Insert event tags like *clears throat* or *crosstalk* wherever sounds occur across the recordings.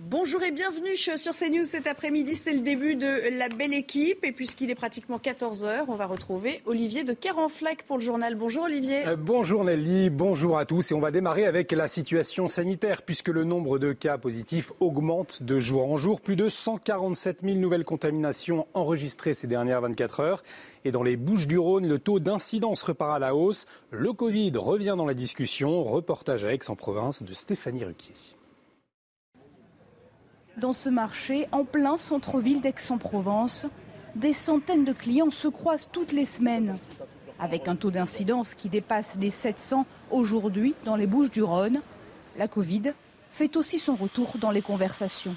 Bonjour et bienvenue sur CNews cet après-midi. C'est le début de la belle équipe. Et puisqu'il est pratiquement 14h, on va retrouver Olivier de Carenfleck pour le journal. Bonjour Olivier. Euh, bonjour Nelly, bonjour à tous. Et on va démarrer avec la situation sanitaire puisque le nombre de cas positifs augmente de jour en jour. Plus de 147 000 nouvelles contaminations enregistrées ces dernières 24 heures. Et dans les Bouches-du-Rhône, le taux d'incidence repart à la hausse. Le Covid revient dans la discussion. Reportage à Aix-en-Provence de Stéphanie Ruquier dans ce marché en plein centre-ville d'Aix-en-Provence. Des centaines de clients se croisent toutes les semaines. Avec un taux d'incidence qui dépasse les 700 aujourd'hui dans les Bouches du Rhône, la Covid fait aussi son retour dans les conversations.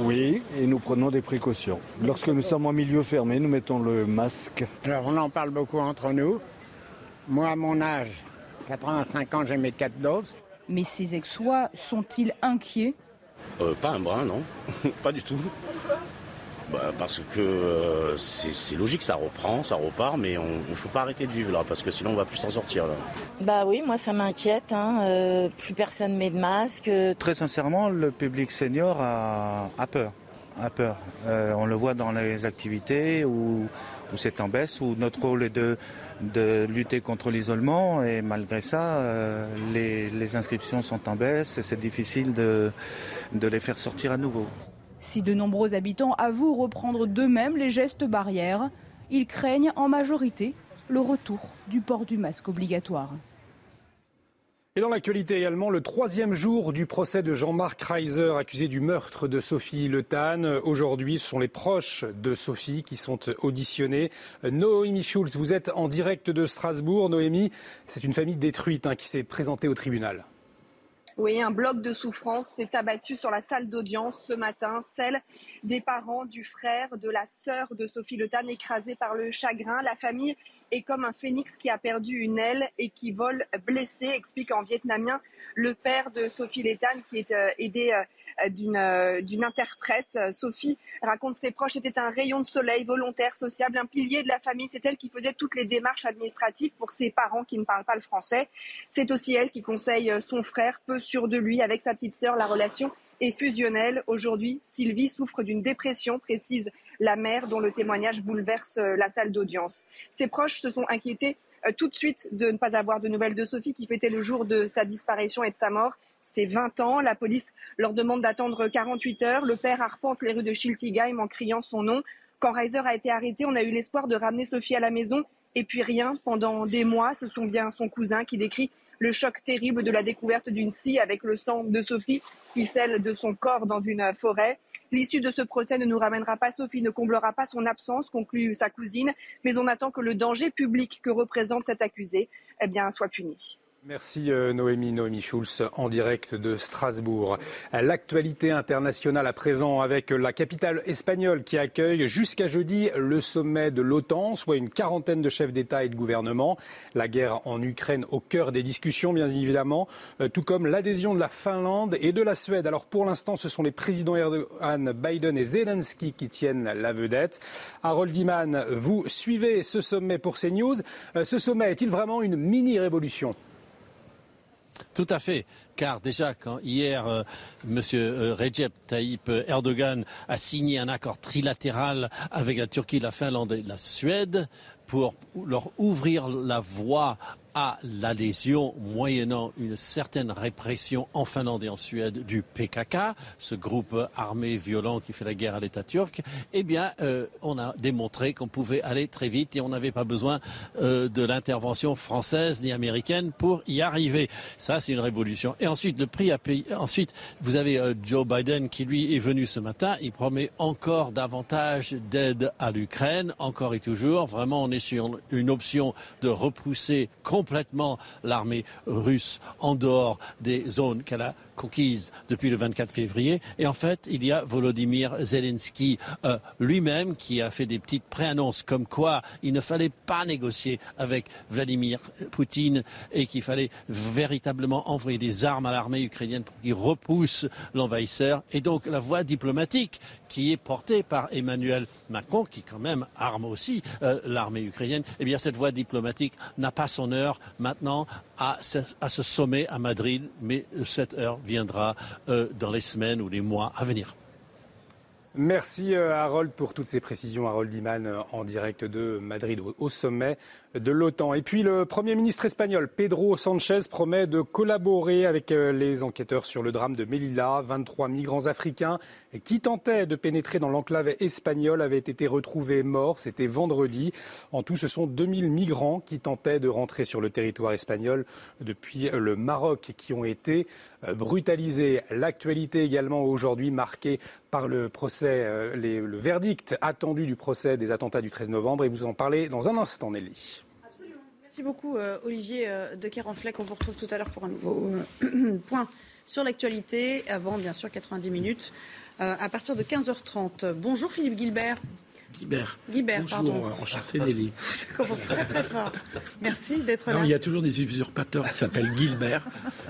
Oui, et nous prenons des précautions. Lorsque nous sommes en milieu fermé, nous mettons le masque. Alors on en parle beaucoup entre nous. Moi, à mon âge, 85 ans, j'ai mes quatre doses. Mais ces ex-sois sont-ils inquiets euh, pas un brin, non. *laughs* pas du tout. Bah, parce que euh, c'est logique, ça reprend, ça repart, mais il ne faut pas arrêter de vivre là, parce que sinon on va plus s'en sortir là. Bah oui, moi ça m'inquiète, hein, euh, plus personne met de masque. Très sincèrement, le public senior a, peur, a peur. on le voit dans les activités où, où c'est en baisse, où notre rôle est de lutter contre l'isolement et malgré ça, euh, les, inscriptions sont en baisse et c'est difficile de, de les faire sortir à nouveau. Si de nombreux habitants avouent reprendre d'eux-mêmes les gestes barrières, ils craignent en majorité le retour du port du masque obligatoire. Et dans l'actualité également, le troisième jour du procès de Jean-Marc Reiser, accusé du meurtre de Sophie Le Tan. Aujourd'hui, ce sont les proches de Sophie qui sont auditionnés. Noémie Schulz, vous êtes en direct de Strasbourg. Noémie, c'est une famille détruite hein, qui s'est présentée au tribunal. Oui, un bloc de souffrance s'est abattu sur la salle d'audience ce matin, celle des parents, du frère, de la sœur de Sophie Le Tan, écrasée par le chagrin. La famille est comme un phénix qui a perdu une aile et qui vole blessé, explique en vietnamien le père de Sophie Létane qui est euh, aidé euh, euh, d'une interprète. Sophie raconte ses proches était un rayon de soleil volontaire, sociable, un pilier de la famille. C'est elle qui faisait toutes les démarches administratives pour ses parents qui ne parlent pas le français. C'est aussi elle qui conseille son frère, peu sûr de lui, avec sa petite sœur. La relation est fusionnelle. Aujourd'hui, Sylvie souffre d'une dépression, précise la mère dont le témoignage bouleverse euh, la salle d'audience. Ses proches se sont inquiétés euh, tout de suite de ne pas avoir de nouvelles de Sophie qui fêtait le jour de sa disparition et de sa mort. C'est 20 ans. La police leur demande d'attendre 48 heures. Le père arpente les rues de Schiltigheim en criant son nom. Quand Reiser a été arrêté, on a eu l'espoir de ramener Sophie à la maison. Et puis rien, pendant des mois, ce sont bien son cousin qui décrit le choc terrible de la découverte d'une scie avec le sang de Sophie, puis celle de son corps dans une forêt. L'issue de ce procès ne nous ramènera pas Sophie, ne comblera pas son absence, conclut sa cousine, mais on attend que le danger public que représente cet accusé eh bien, soit puni. Merci euh, Noémie, Noémie Schulz en direct de Strasbourg. L'actualité internationale à présent avec la capitale espagnole qui accueille jusqu'à jeudi le sommet de l'OTAN, soit une quarantaine de chefs d'État et de gouvernement. La guerre en Ukraine au cœur des discussions, bien évidemment, euh, tout comme l'adhésion de la Finlande et de la Suède. Alors pour l'instant, ce sont les présidents Erdogan, Biden et Zelensky qui tiennent la vedette. Harold Iman, vous suivez ce sommet pour CNews. Euh, ce sommet est-il vraiment une mini-révolution? Tout à fait, car déjà quand hier euh, M. Euh, Recep Tayyip Erdogan a signé un accord trilatéral avec la Turquie, la Finlande et la Suède pour leur ouvrir la voie à l'adhésion moyennant une certaine répression en Finlande et en Suède du PKK, ce groupe armé violent qui fait la guerre à l'État turc, eh bien, euh, on a démontré qu'on pouvait aller très vite et on n'avait pas besoin euh, de l'intervention française ni américaine pour y arriver. Ça, c'est une révolution. Ensuite, le prix à payer. Vous avez euh, Joe Biden qui, lui, est venu ce matin. Il promet encore davantage d'aide à l'Ukraine, encore et toujours. Vraiment, on est sur une option de repousser complètement l'armée russe en dehors des zones qu'elle a conquises depuis le 24 février. Et en fait, il y a Volodymyr Zelensky euh, lui-même qui a fait des petites préannonces comme quoi il ne fallait pas négocier avec Vladimir Poutine et qu'il fallait véritablement envoyer des armes à l'armée ukrainienne pour qu'il repousse l'envahisseur. Et donc la voie diplomatique qui est portée par Emmanuel Macron, qui quand même arme aussi euh, l'armée ukrainienne, eh bien cette voie diplomatique n'a pas son heure maintenant à à ce sommet à Madrid, mais cette heure viendra euh, dans les semaines ou les mois à venir. Merci euh, Harold pour toutes ces précisions. Harold Iman euh, en direct de Madrid au sommet de l'OTAN. Et puis le Premier ministre espagnol Pedro Sanchez promet de collaborer avec euh, les enquêteurs sur le drame de Melilla. 23 migrants africains qui tentaient de pénétrer dans l'enclave espagnole avaient été retrouvés morts. C'était vendredi. En tout, ce sont 2000 migrants qui tentaient de rentrer sur le territoire espagnol depuis le Maroc qui ont été euh, brutalisés. L'actualité également aujourd'hui marquée par le procès, euh, le verdict attendu du procès des attentats du 13 novembre. Et vous en parlez dans un instant, Nelly. Merci beaucoup, euh, Olivier euh, de Kerenfleck. On vous retrouve tout à l'heure pour un nouveau euh, *clears throat* point sur l'actualité, avant bien sûr 90 minutes, à partir de 15h30. Bonjour Philippe Gilbert. Guibert. Guibert, Bonjour, pardon. enchanté Nelly. *laughs* Ça commence très très fort. Merci d'être là. Non, il y a toujours des usurpateurs qui s'appellent Gilbert,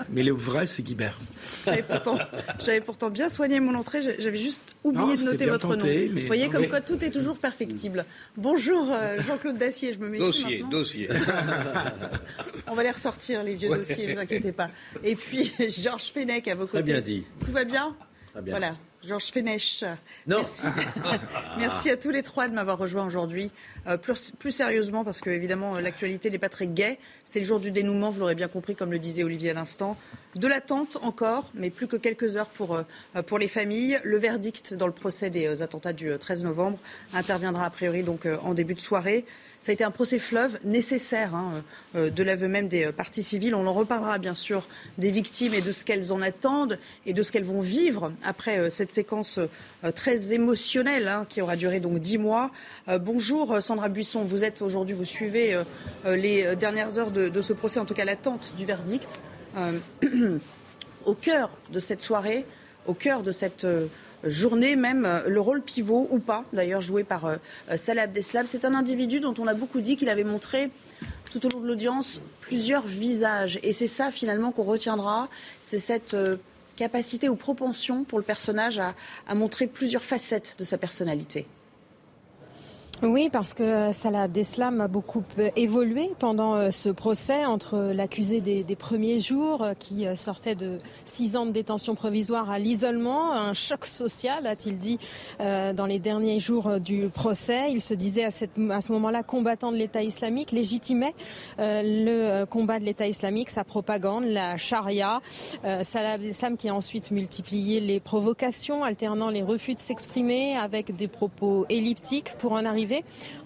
mais le vrai c'est Guibert. J'avais pourtant, bien soigné mon entrée, j'avais juste oublié Non, de noter votre tenté, nom. mais- Vous voyez non, comme mais- quoi tout est toujours perfectible. Bonjour euh, Jean-Claude Dacier, je me méfie Dossier, maintenant. dossier. On va les ressortir, les vieux Ouais. dossiers, ne vous inquiétez pas. Et puis, *laughs* Georges Fenech à vos Très côtés. bien dit. Tout va bien Très bien. Voilà, Georges Fenech. Non. Merci. *laughs* Merci à tous les trois de m'avoir rejoint aujourd'hui. Euh, plus, plus sérieusement, parce que évidemment, euh, l'actualité n'est pas très gaie. C'est le jour du dénouement, vous l'aurez bien compris, comme le disait Olivier à l'instant. De l'attente encore, mais plus que quelques heures pour, euh, pour les familles. Le verdict dans le procès des euh, attentats du euh, 13 novembre interviendra a priori donc en début de soirée. Ça a été un procès fleuve nécessaire, hein, euh, de l'aveu même des euh, parties civiles. On en reparlera bien sûr des victimes et de ce qu'elles en attendent et de ce qu'elles vont vivre après euh, cette séquence euh, très émotionnelle hein, qui aura duré donc dix mois. Euh, bonjour euh, Sandra Buisson, vous êtes aujourd'hui, vous suivez euh, euh, les euh, dernières heures de, ce procès, en tout cas l'attente du verdict. Euh, *clears throat* au cœur de cette soirée, au cœur de cette euh, journée même, euh, le rôle pivot ou pas, d'ailleurs joué par euh, euh, Salah Abdeslam. C'est un individu dont on a beaucoup dit qu'il avait montré tout au long de l'audience plusieurs visages. Et c'est ça finalement qu'on retiendra, c'est cette capacité ou propension pour le personnage à, à montrer plusieurs facettes de sa personnalité. Oui, parce que Salah Abdeslam a beaucoup euh, évolué pendant euh, ce procès entre l'accusé des, premiers jours euh, qui euh, sortait de six ans de détention provisoire à l'isolement, un choc social, a-t-il dit euh, dans les derniers jours euh, du procès. Il se disait à, cette- à ce moment-là combattant de l'État islamique, légitimait euh, le euh, combat de l'État islamique, sa propagande, la charia. Euh, Salah Abdeslam qui a ensuite multiplié les provocations, alternant les refus de s'exprimer avec des propos elliptiques pour en arriver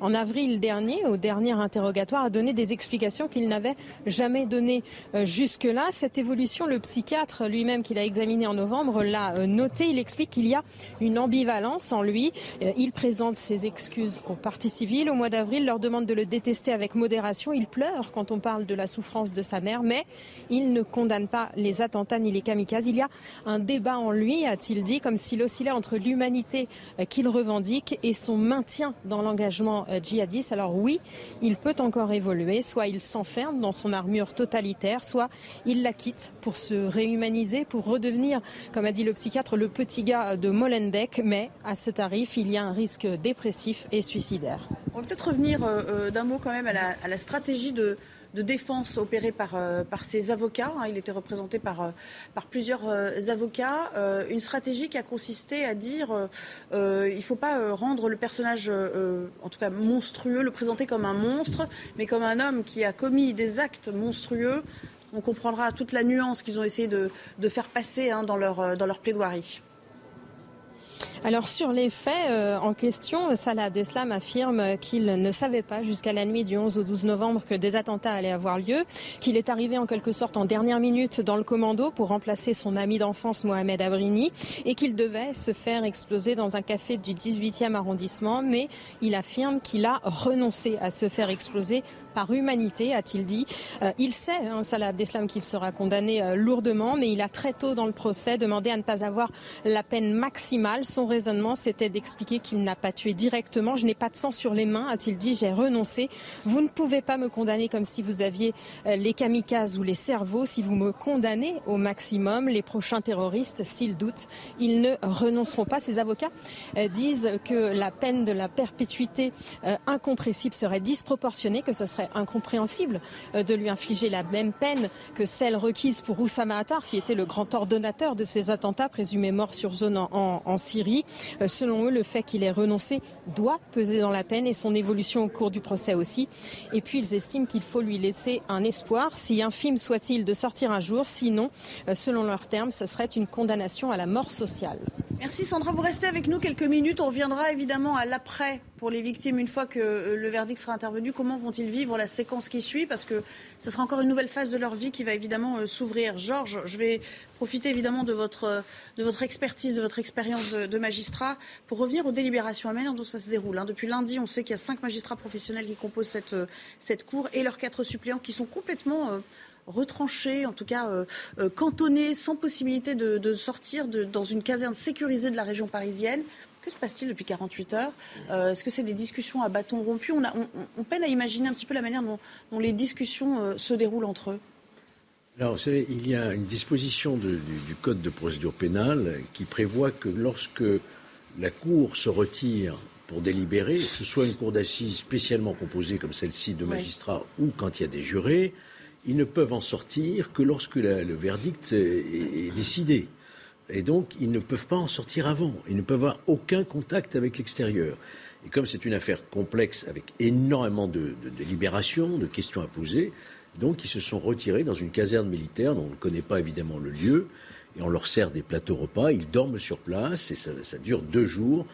en avril dernier, au dernier interrogatoire, à donner des explications qu'il n'avait jamais données euh, jusque-là. Cette évolution, le psychiatre lui-même qui l'a examiné en novembre l'a euh, noté. Il explique qu'il y a une ambivalence en lui. Euh, Il présente ses excuses aux partis civils. Au mois d'avril, leur demande de le détester avec modération. Il pleure quand on parle de la souffrance de sa mère, mais il ne condamne pas les attentats ni les kamikazes. Il y a un débat en lui, a-t-il dit, comme s'il oscillait entre l'humanité qu'il revendique et son maintien dans l'engagement euh, djihadiste. Alors oui, il peut encore évoluer. Soit il s'enferme dans son armure totalitaire, soit il la quitte pour se réhumaniser, pour redevenir, comme a dit le psychiatre, le petit gars de Molenbeek. Mais à ce tarif, il y a un risque dépressif et suicidaire. On va peut-être revenir euh, euh, d'un mot quand même à la, à la stratégie de, de défense opérée par, euh, par ses avocats. hein. Il était représenté par, euh, par plusieurs euh, avocats. Une stratégie qui a consisté à dire euh, il ne faut pas rendre le personnage, en tout cas monstrueux, le présenter comme un monstre, mais comme un homme qui a commis des actes monstrueux. On comprendra toute la nuance qu'ils ont essayé de, de faire passer hein, dans, leur, dans leur plaidoirie. Alors sur les faits euh, en question, Salah Abdeslam affirme qu'il ne savait pas jusqu'à la nuit du 11 au 12 novembre que des attentats allaient avoir lieu, qu'il est arrivé en quelque sorte en dernière minute dans le commando pour remplacer son ami d'enfance Mohamed Abrini et qu'il devait se faire exploser dans un café du 18e arrondissement, mais il affirme qu'il a renoncé à se faire exploser par humanité, a-t-il dit. Euh, il sait, hein, Salah Abdeslam, qu'il sera condamné euh, lourdement, mais il a très tôt dans le procès demandé à ne pas avoir la peine maximale. Raisonnement, c'était d'expliquer qu'il n'a pas tué directement. Je n'ai pas de sang sur les mains, a-t-il dit. J'ai renoncé. Vous ne pouvez pas me condamner comme si vous aviez euh, les kamikazes ou les cerveaux. Si vous me condamnez au maximum, les prochains terroristes, s'ils doutent, ils ne renonceront pas. Ses avocats disent que la peine de la perpétuité incompressible serait disproportionnée, que ce serait incompréhensible euh, de lui infliger la même peine que celle requise pour Oussama Attar, qui était le grand ordonnateur de ces attentats présumés morts sur zone en, Syrie. Euh, selon eux, le fait qu'il ait renoncé doit peser dans la peine et son évolution au cours du procès aussi. Et puis ils estiment qu'il faut lui laisser un espoir, si infime soit-il, de sortir un jour. Sinon, euh, selon leurs termes, ce serait une condamnation à la mort sociale. Merci Sandra, vous restez avec nous quelques minutes. On reviendra évidemment à l'après pour les victimes une fois que euh, le verdict sera intervenu. Comment vont-ils vivre la séquence qui suit? Parce que ce sera encore une nouvelle phase de leur vie qui va évidemment euh, s'ouvrir. Georges, je vais profiter évidemment de votre, euh, de votre expertise, de votre expérience de, magistrat pour revenir aux délibérations, à la manière dont ça se déroule. Hein. Depuis lundi, on sait qu'il y a cinq magistrats professionnels qui composent cette, cette cour et leurs quatre suppléants qui sont complètement retranchés, en tout cas cantonnés, sans possibilité de, sortir dans une caserne sécurisée de la région parisienne. Que se passe-t-il depuis 48 heures euh, Est-ce que c'est des discussions à bâton rompu on, peine à imaginer un petit peu la manière dont, les discussions se déroulent entre eux. Alors, vous savez, il y a une disposition du, Code de procédure pénale qui prévoit que lorsque la Cour se retire pour délibérer, que ce soit une cour d'assises spécialement composée comme celle-ci de magistrats ou quand il y a des jurés, ils ne peuvent en sortir que lorsque le verdict est, décidé. Et donc, ils ne peuvent pas en sortir avant. Ils ne peuvent avoir aucun contact avec l'extérieur. Et comme c'est une affaire complexe avec énormément de, délibérations, de questions à poser, donc ils se sont retirés dans une caserne militaire dont on ne connaît pas évidemment le lieu. Et on leur sert des plateaux repas. Ils dorment sur place et ça, dure deux jours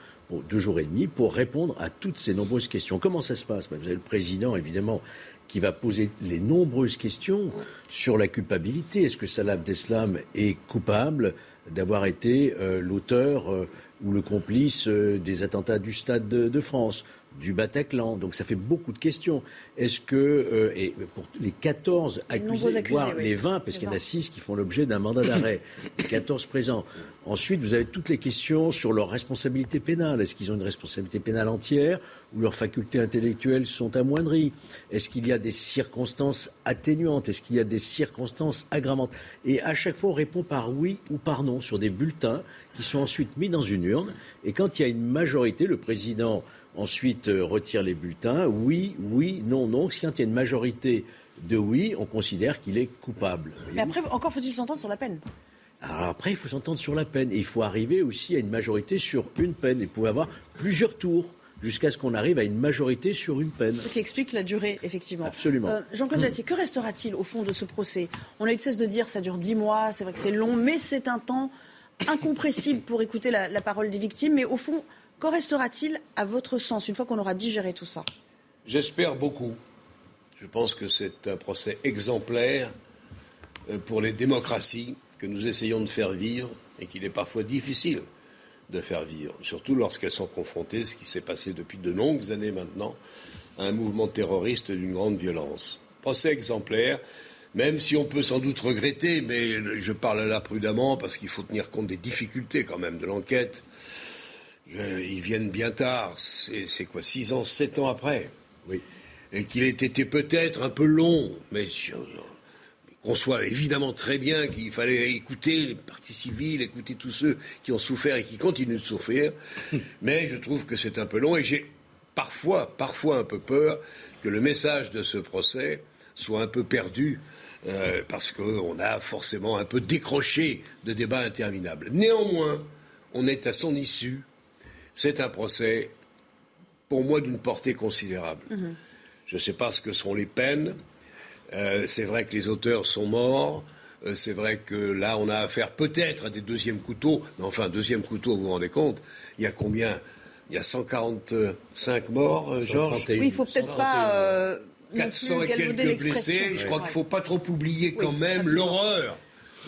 deux jours et demi pour répondre à toutes ces nombreuses questions. Comment ça se passe? Vous avez le président, évidemment, qui va poser les nombreuses questions sur la culpabilité. Est-ce que Salah Abdeslam est coupable? D'avoir été euh, l'auteur euh, ou le complice euh, des attentats du Stade de France du Bataclan. Donc ça fait beaucoup de questions. Est-ce que, euh, et pour les 14 accusés, voire les 20, parce qu'il y en a 6 qui font l'objet d'un mandat d'arrêt, *coughs* 14 présents. Ensuite, vous avez toutes les questions sur leur responsabilité pénale. Est-ce qu'ils ont une responsabilité pénale entière ou leurs facultés intellectuelles sont amoindries? Est-ce qu'il y a des circonstances atténuantes? Est-ce qu'il y a des circonstances aggravantes? Et à chaque fois, on répond par oui ou par non sur des bulletins qui sont ensuite mis dans une urne. Et quand il y a une majorité, le président ensuite euh, retire les bulletins. Oui, oui, non, non. Si il y a une majorité de oui, on considère qu'il est coupable. Mais après, encore faut-il s'entendre sur la peine alors après, il faut s'entendre sur la peine. Et il faut arriver aussi à une majorité sur une peine. Il pouvait avoir plusieurs tours jusqu'à ce qu'on arrive à une majorité sur une peine. Ce qui explique la durée, effectivement. Absolument. Euh, Jean-Claude Dacier, que restera-t-il au fond de ce procès? On a eu de cesse de dire ça dure dix mois, c'est vrai que c'est long, mais c'est un temps incompressible pour écouter la parole des victimes. Mais au fond, Qu'en restera-t-il à votre sens une fois qu'on aura digéré tout ça? J'espère beaucoup. Je pense que c'est un procès exemplaire euh, pour les démocraties que nous essayons de faire vivre et qu'il est parfois difficile de faire vivre, surtout lorsqu'elles sont confrontées, ce qui s'est passé depuis de longues années maintenant, à un mouvement terroriste d'une grande violence. Procès exemplaire, même si on peut sans doute regretter, mais je parle là prudemment parce qu'il faut tenir compte des difficultés quand même de l'enquête. Euh, ils viennent bien tard. C'est quoi, six ans, sept ans après Oui. Et qu'il ait été peut-être un peu long, mais qu'on soit évidemment très bien qu'il fallait écouter les partis civils, écouter tous ceux qui ont souffert et qui continuent de souffrir. *laughs* mais je trouve que c'est un peu long et j'ai parfois, parfois un peu peur que le message de ce procès soit un peu perdu euh, parce qu'on a forcément un peu décroché de débats interminables. Néanmoins, on est à son issue c'est un procès, pour moi, d'une portée considérable. Mhm. Je ne sais pas ce que seront les peines. Euh, c'est vrai que les auteurs sont morts. Euh, c'est vrai que là, on a affaire peut-être à des deuxièmes couteaux, mais enfin, deuxième couteau, vous vous rendez compte, il y a combien? Il y a 145 morts, euh, Georges? Oui, il faut peut-être pas. Euh, 400 et quelques blessés. Je crois qu'il ne faut pas trop oublier quand même l'horreur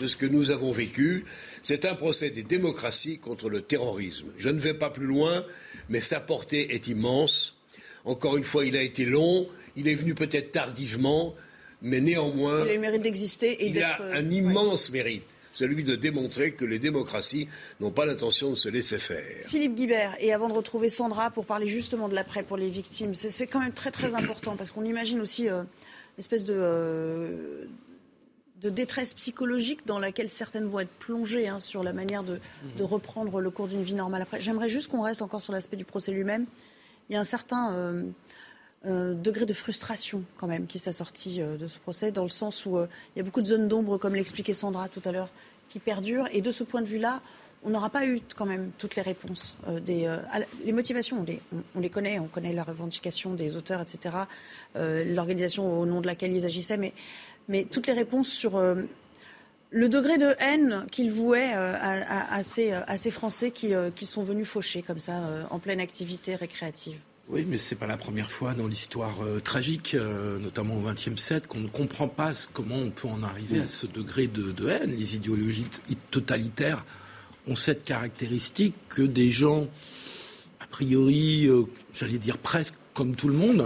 de ce que nous avons vécu. C'est un procès des démocraties contre le terrorisme. Je ne vais pas plus loin, mais sa portée est immense. Encore une fois, il a été long, il est venu peut-être tardivement, mais néanmoins. Il a le mérite d'exister et Il a un immense mérite celui de démontrer que les démocraties n'ont pas l'intention de se laisser faire. Philippe Guibert, et avant de retrouver Sandra pour parler justement de l'après pour les victimes, c'est quand même très très *clears throat* important parce qu'on imagine aussi euh, une espèce de, euh, de détresse psychologique dans laquelle certaines vont être plongées hein, sur la manière de, de reprendre le cours d'une vie normale après. J'aimerais juste qu'on reste encore sur l'aspect du procès lui-même. Il y a un certain euh, euh, degré de frustration quand même qui s'est sorti euh, de ce procès, dans le sens où il y a beaucoup de zones d'ombre, comme l'expliquait Sandra tout à l'heure, qui perdurent. Et de ce point de vue-là, on n'aura pas eu quand même toutes les réponses. des, les motivations, on les, on, les, connaît, on connaît la revendication des auteurs, etc., l'organisation au nom de laquelle ils agissaient, mais, mais toutes les réponses sur le degré de haine qu'ils vouaient à, à, à, ces, Français qui, sont venus faucher comme ça, en pleine activité récréative. Oui, mais ce n'est pas la première fois dans l'histoire euh, tragique, euh, notamment au XXe siècle, qu'on ne comprend pas comment on peut en arriver à ce degré de, haine. Les idéologies totalitaires ont cette caractéristique que des gens, a priori, euh, j'allais dire presque comme tout le monde,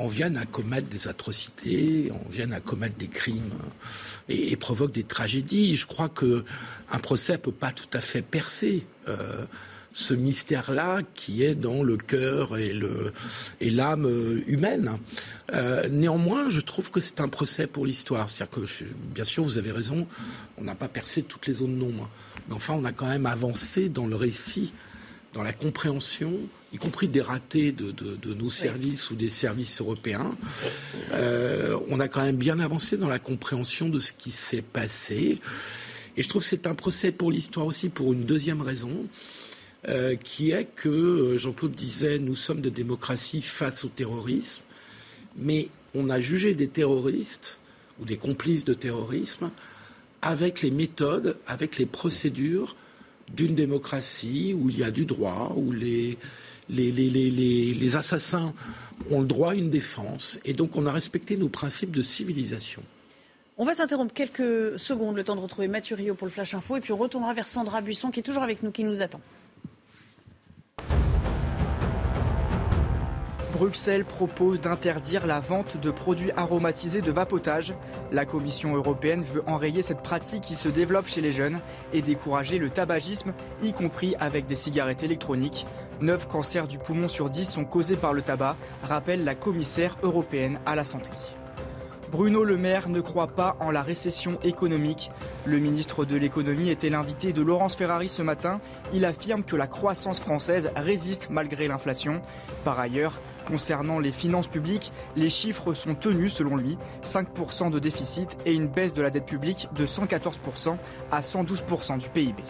en viennent à commettre des atrocités, en viennent à commettre des crimes et, et provoquent des tragédies. Je crois qu'un procès ne peut pas tout à fait percer ce mystère-là qui est dans le cœur et le et l'âme humaine. Euh, néanmoins, je trouve que c'est un procès pour l'histoire. C'est-à-dire que, bien sûr, vous avez raison, on n'a pas percé toutes les zones d'ombre, mais enfin, on a quand même avancé dans le récit, dans la compréhension, y compris des ratés de, de, de nos services oui. ou des services européens. Euh, on a quand même bien avancé dans la compréhension de ce qui s'est passé. Et je trouve que c'est un procès pour l'histoire aussi pour une deuxième raison. Euh, qui est que, euh, Jean-Claude disait, nous sommes de démocratie face au terrorisme, mais on a jugé des terroristes ou des complices de terrorisme avec les méthodes, avec les procédures d'une démocratie où il y a du droit, où les, les, les, les, les assassins ont le droit à une défense. Et donc on a respecté nos principes de civilisation. On va s'interrompre quelques secondes, le temps de retrouver Mathieu Rio pour le Flash Info, et puis on retournera vers Sandra Buisson qui est toujours avec nous, qui nous attend. Bruxelles propose d'interdire la vente de produits aromatisés de vapotage. La Commission européenne veut enrayer cette pratique qui se développe chez les jeunes et décourager le tabagisme, y compris avec des cigarettes électroniques. 9 cancers du poumon sur 10 sont causés par le tabac, rappelle la commissaire européenne à la santé. Bruno Le Maire ne croit pas en la récession économique. Le ministre de l'économie était l'invité de Laurence Ferrari ce matin. Il affirme que la croissance française résiste malgré l'inflation. Par ailleurs, concernant les finances publiques, les chiffres sont tenus selon lui. 5% de déficit et une baisse de la dette publique de 114% à 112% du PIB.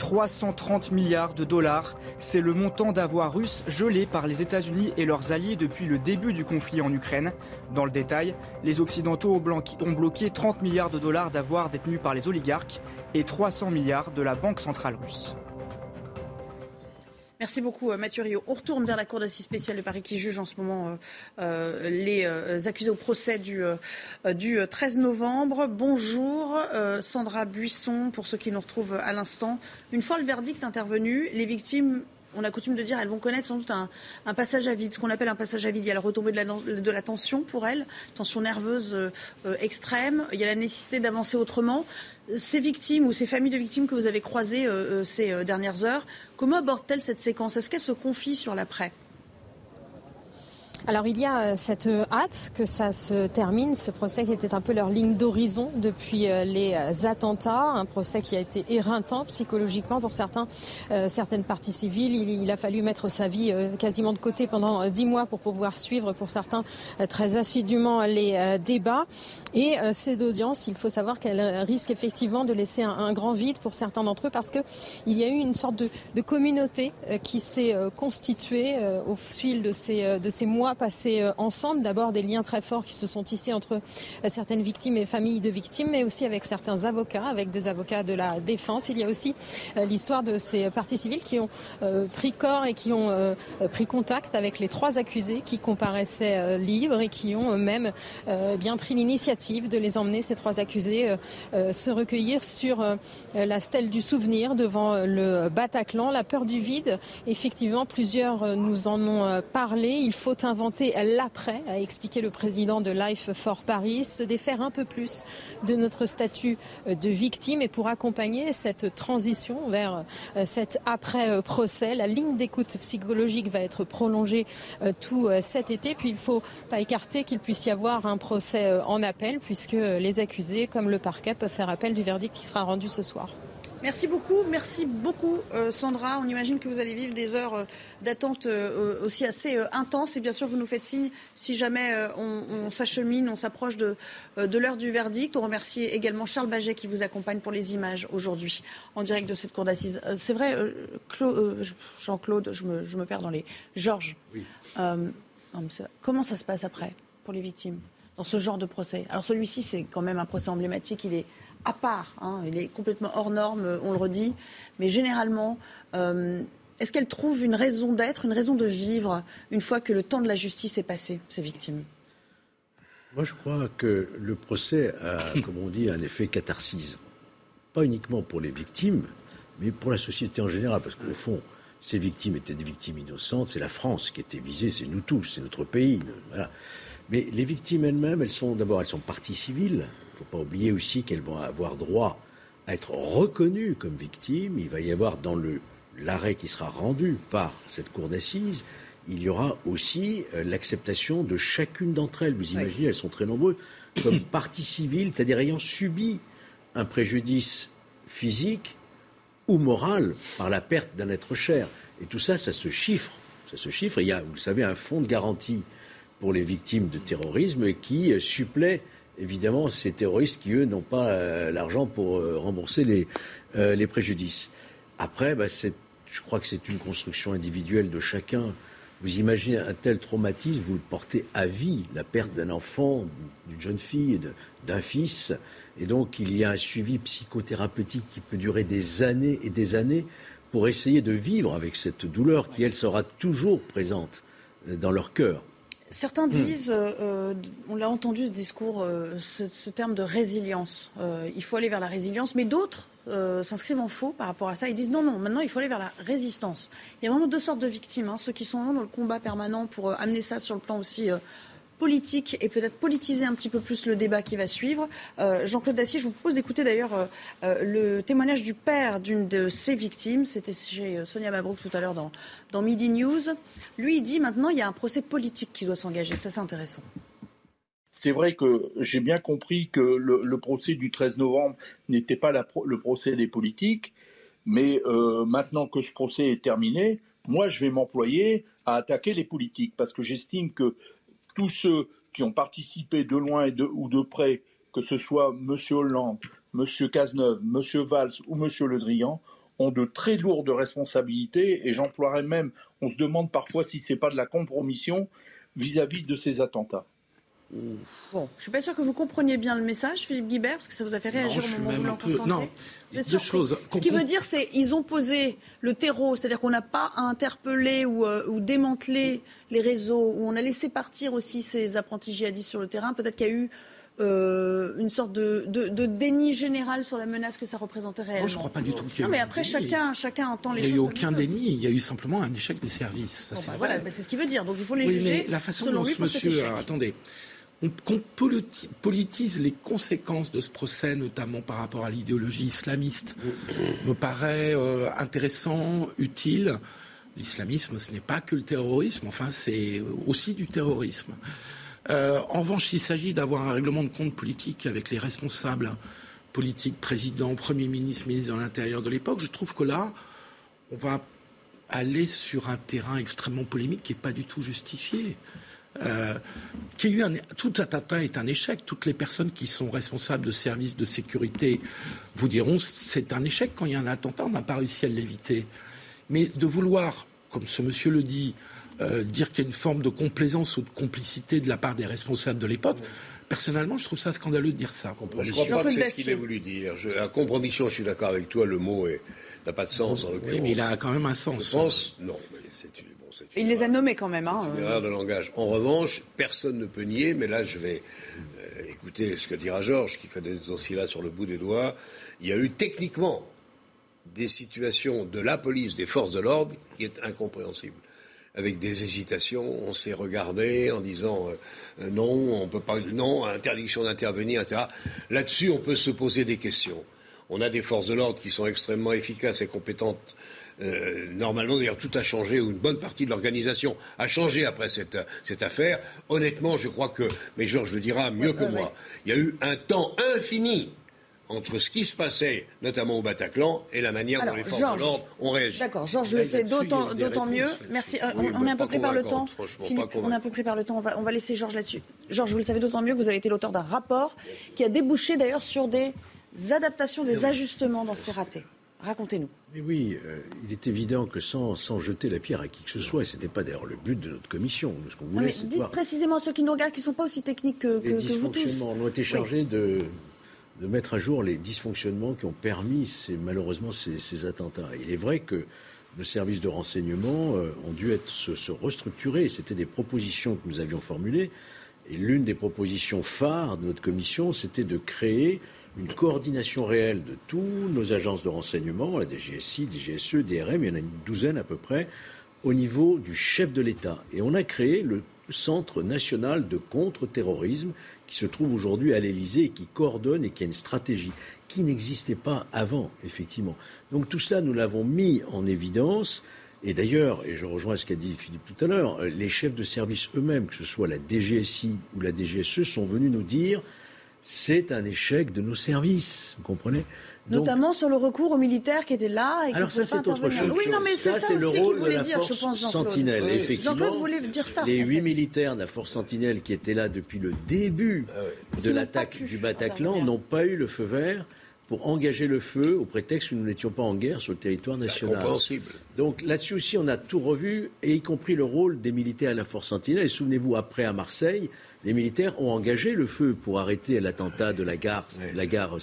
330 milliards de dollars. C'est le montant d'avoirs russes gelés par les États-Unis et leurs alliés depuis le début du conflit en Ukraine. Dans le détail, les Occidentaux ont bloqué 30 milliards de dollars d'avoirs détenus par les oligarques et 300 milliards de la Banque centrale russe. Merci beaucoup Mathieu Rio. On retourne vers la Cour d'assises spéciale de Paris qui juge en ce moment euh, les euh, accusés au procès du, euh, du 13 novembre. Bonjour Sandra Buisson, pour ceux qui nous retrouvent à l'instant. Une fois le verdict intervenu, les victimes on a coutume de dire, elles vont connaître sans doute un, passage à vide, ce qu'on appelle un passage à vide. Il y a la retombée de la, tension pour elles, tension nerveuse euh, extrême. Il y a la nécessité d'avancer autrement. Ces victimes ou ces familles de victimes que vous avez croisées euh, ces euh, dernières heures, comment abordent-elles cette séquence? Est-ce qu'elles se confient sur l'après? Alors il y a cette hâte que ça se termine, ce procès qui était un peu leur ligne d'horizon depuis les attentats, un procès qui a été éreintant psychologiquement pour certains, euh, certaines parties civiles. Il, a fallu mettre sa vie euh, quasiment de côté pendant dix mois pour pouvoir suivre pour certains euh, très assidûment les débats. Et ces audiences, il faut savoir qu'elles risquent effectivement de laisser un, un grand vide pour certains d'entre eux parce que il y a eu une sorte de, de communauté qui s'est constituée au fil de ces, de ces mois mois passés ensemble. D'abord des liens très forts qui se sont tissés entre certaines victimes et familles de victimes, mais aussi avec certains avocats, avec des avocats de la défense. Il y a aussi l'histoire de ces parties civiles qui ont pris corps et qui ont pris contact avec les trois accusés qui comparaissaient libres et qui ont même bien pris l'initiative de les emmener, ces trois accusés, se recueillir sur la stèle du souvenir devant le Bataclan. La peur du vide, effectivement, plusieurs nous en ont parlé. Il faut inventer l'après, a expliqué le président de Life for Paris, se défaire un peu plus de notre statut de victime et pour accompagner cette transition vers cet après-procès, la ligne d'écoute psychologique va être prolongée tout cet été. Puis il ne faut pas écarter qu'il puisse y avoir un procès en appel puisque les accusés, comme le parquet, peuvent faire appel du verdict qui sera rendu ce soir. Merci beaucoup, merci beaucoup euh, Sandra. On imagine que vous allez vivre des heures euh, d'attente euh, aussi assez intenses et bien sûr vous nous faites signe si jamais on, s'achemine, on s'approche de, de l'heure du verdict. On remercie également Charles Baget qui vous accompagne pour les images aujourd'hui en direct de cette cour d'assises. C'est vrai, Jean-Claude, je me, je me, perds dans les... Georges, oui. comment ça se passe après pour les victimes dans ce genre de procès? Alors celui-ci c'est quand même un procès emblématique, il est à part. Hein. il est complètement hors norme, on le redit. Mais généralement, euh, est-ce qu'elles trouvent une raison d'être, une raison de vivre une fois que le temps de la justice est passé, ces victimes? Moi, je crois que le procès a, *laughs* comme on dit, un effet catharsis. Pas uniquement pour les victimes, mais pour la société en général. Parce qu'au fond, ces victimes étaient des victimes innocentes. C'est la France qui était visée, c'est nous tous, c'est notre pays. Mais les victimes elles-mêmes, elles sont d'abord, elles sont parties civiles faut pas oublier aussi qu'elles vont avoir droit à être reconnues comme victimes. Il va y avoir dans le l'arrêt qui sera rendu par cette cour d'assises, il y aura aussi euh, l'acceptation de chacune d'entre elles. Vous imaginez, elles sont très nombreuses, comme *coughs* partie civile, c'est-à-dire ayant subi un préjudice physique ou moral par la perte d'un être cher. Et tout ça, ça se chiffre. Ça se chiffre. il y a, vous le savez, un fonds de garantie pour les victimes de terrorisme qui euh, supplée évidemment ces terroristes qui, eux, n'ont pas euh, l'argent pour euh, rembourser les, euh, les, préjudices. Après, bah, je crois que c'est une construction individuelle de chacun. Vous imaginez un tel traumatisme, vous le portez à vie, la perte d'un enfant, d'une jeune fille, d'un fils. Et donc, il y a un suivi psychothérapeutique qui peut durer des années et des années pour essayer de vivre avec cette douleur qui, elle, sera toujours présente dans leur cœur. Certains hmm. disent, euh, euh, on l'a entendu ce discours, euh, ce, terme de résilience. il faut aller vers la résilience, mais d'autres s'inscrivent en faux par rapport à ça. Ils disent non, non, maintenant il faut aller vers la résistance. Il y a vraiment deux sortes de victimes. Hein. ceux qui sont dans le combat permanent pour amener ça sur le plan aussi politique et peut-être politiser un petit peu plus le débat qui va suivre. Euh, Jean-Claude Dacier, je vous propose d'écouter d'ailleurs euh, euh, le témoignage du père d'une de ces victimes. C'était chez Sonia Mabrouk tout à l'heure dans, dans Midi News. Lui, il dit maintenant il y a un procès politique qui doit s'engager. C'est assez intéressant. C'est vrai que j'ai bien compris que le, procès du 13 novembre n'était pas le procès des politiques, mais maintenant que ce procès est terminé, moi je vais m'employer à attaquer les politiques parce que j'estime que tous ceux qui ont participé de loin ou de près, que ce soit M. Hollande, M. Cazeneuve, M. Valls ou M. Le Drian, ont de très lourdes responsabilités et j'emploierais même, on se demande parfois si ce n'est pas de la compromission vis-à-vis de ces attentats. Bon, je suis pas sûr que vous compreniez bien le message, Philippe Guibert, parce que ça vous a fait réagir au moment où vous l'entendez. Non, deux choses. Ce qui veut dire, c'est ils ont posé le terreau, c'est-à-dire qu'on n'a pas à interpeller ou, euh, ou, démanteler les réseaux, où on a laissé partir aussi ces apprentis djihadistes sur le terrain. Peut-être qu'il y a eu euh, une sorte de, de, déni général sur la menace que ça représentait réellement. Moi, je ne crois pas du tout qu'il y ait Non, mais après, chacun, chacun entend les choses. Il n'y a eu aucun déni, il y a eu simplement un échec des services. Ça, bah, voilà, bah, c'est ce qu'il veut dire. Donc il faut les juger. Mais la façon dont ce monsieur. attendez qu'on politise les conséquences de ce procès, notamment par rapport à l'idéologie islamiste, me paraît euh, intéressant, utile. L'islamisme, ce n'est pas que le terrorisme, enfin, c'est aussi du terrorisme. Euh, en revanche, il s'agit d'avoir un règlement de compte politique avec les responsables politiques, président, premier ministre, ministre de l'Intérieur de l'époque. Je trouve que là, on va aller sur un terrain extrêmement polémique qui n'est pas du tout justifié. Euh, eu un, tout attentat est un échec. Toutes les personnes qui sont responsables de services de sécurité vous diront c'est un échec quand il y a un attentat, on n'a pas réussi à l'éviter. Mais de vouloir, comme ce monsieur le dit, euh, dire qu'il y a une forme de complaisance ou de complicité de la part des responsables de l'époque. Personnellement, je trouve ça scandaleux de dire ça. Je ne crois pas que c'est ce qu'il ait voulu dire. Je, la compromission, je suis d'accord avec toi, le mot n'a pas de sens en Oui, mais il a quand même un sens. Je pense, non, mais c'est une, Il les a nommés quand même. Hein, une erreur de langage. En revanche, personne ne peut nier, mais là, je vais euh, écouter ce que dira Georges, qui connaît ce dossier-là sur le bout des doigts. Il y a eu techniquement des situations de la police, des forces de l'ordre, qui est incompréhensible avec des hésitations. On s'est regardé en disant euh, euh, non, on peut pas, non, interdiction d'intervenir, etc. Là-dessus, on peut se poser des questions. On a des forces de l'ordre qui sont extrêmement efficaces et compétentes. Euh, normalement, d'ailleurs, tout a changé, ou une bonne partie de l'organisation a changé après cette, cette affaire. Honnêtement, je crois que, mais Georges le dira mieux que moi, il y a eu un temps infini entre ce qui se passait, notamment au Bataclan, et la manière dont les forces de l'ordre ont réagi. D'accord, Georges le sait d'autant, d'autant mieux. Merci. Euh, on, est un peu pris par le temps. Philippe, on est un peu pris par le temps. On va, on va laisser Georges là-dessus. Georges, vous le savez d'autant mieux que vous avez été l'auteur d'un rapport qui a débouché d'ailleurs sur des adaptations, des ajustements dans ces ratés. Racontez-nous. Mais oui, euh, il est évident que sans, sans, jeter la pierre à qui que ce soit, et ce n'était pas d'ailleurs le but de notre commission, ce qu'on voulait, mais dites précisément à ceux qui nous regardent, qui ne sont pas aussi techniques que, que, les que vous tous. ont été chargés de de mettre à jour les dysfonctionnements qui ont permis ces, malheureusement ces, attentats. Il est vrai que nos services de renseignement euh, ont dû être, se, restructurer. C'était des propositions que nous avions formulées. Et l'une des propositions phares de notre commission, c'était de créer une coordination réelle de tous nos agences de renseignement, la DGSI, DGSE, DRM, il y en a une douzaine à peu près, au niveau du chef de l'État. Et on a créé le Centre national de contre-terrorisme qui se trouve aujourd'hui à l'Élysée et qui coordonne et qui a une stratégie qui n'existait pas avant, effectivement. Donc tout cela, nous l'avons mis en évidence. Et d'ailleurs, et je rejoins ce qu'a dit Philippe tout à l'heure, les chefs de service eux-mêmes, que ce soit la DGSI ou la DGSE, sont venus nous dire c'est un échec de nos services. Vous comprenez? Notamment sur le recours aux militaires qui étaient là et qui Alors ça, c'est autre chose. Oui, non, mais c'est ça, c'est le rôle de la dire, force je pense, Sentinelle. Effectivement, Jean-Claude voulait dire ça. Les huit militaires de la force Sentinelle qui étaient là depuis le début Ah de l'attaque du Bataclan n'ont pas eu le feu vert pour engager le feu au prétexte que nous n'étions pas en guerre sur le territoire national. compréhensible. Donc là-dessus aussi, on a tout revu, et y compris le rôle des militaires à la force Sentinelle. Et souvenez-vous, après à Marseille, les militaires ont engagé le feu pour arrêter l'attentat de la gare, la gare,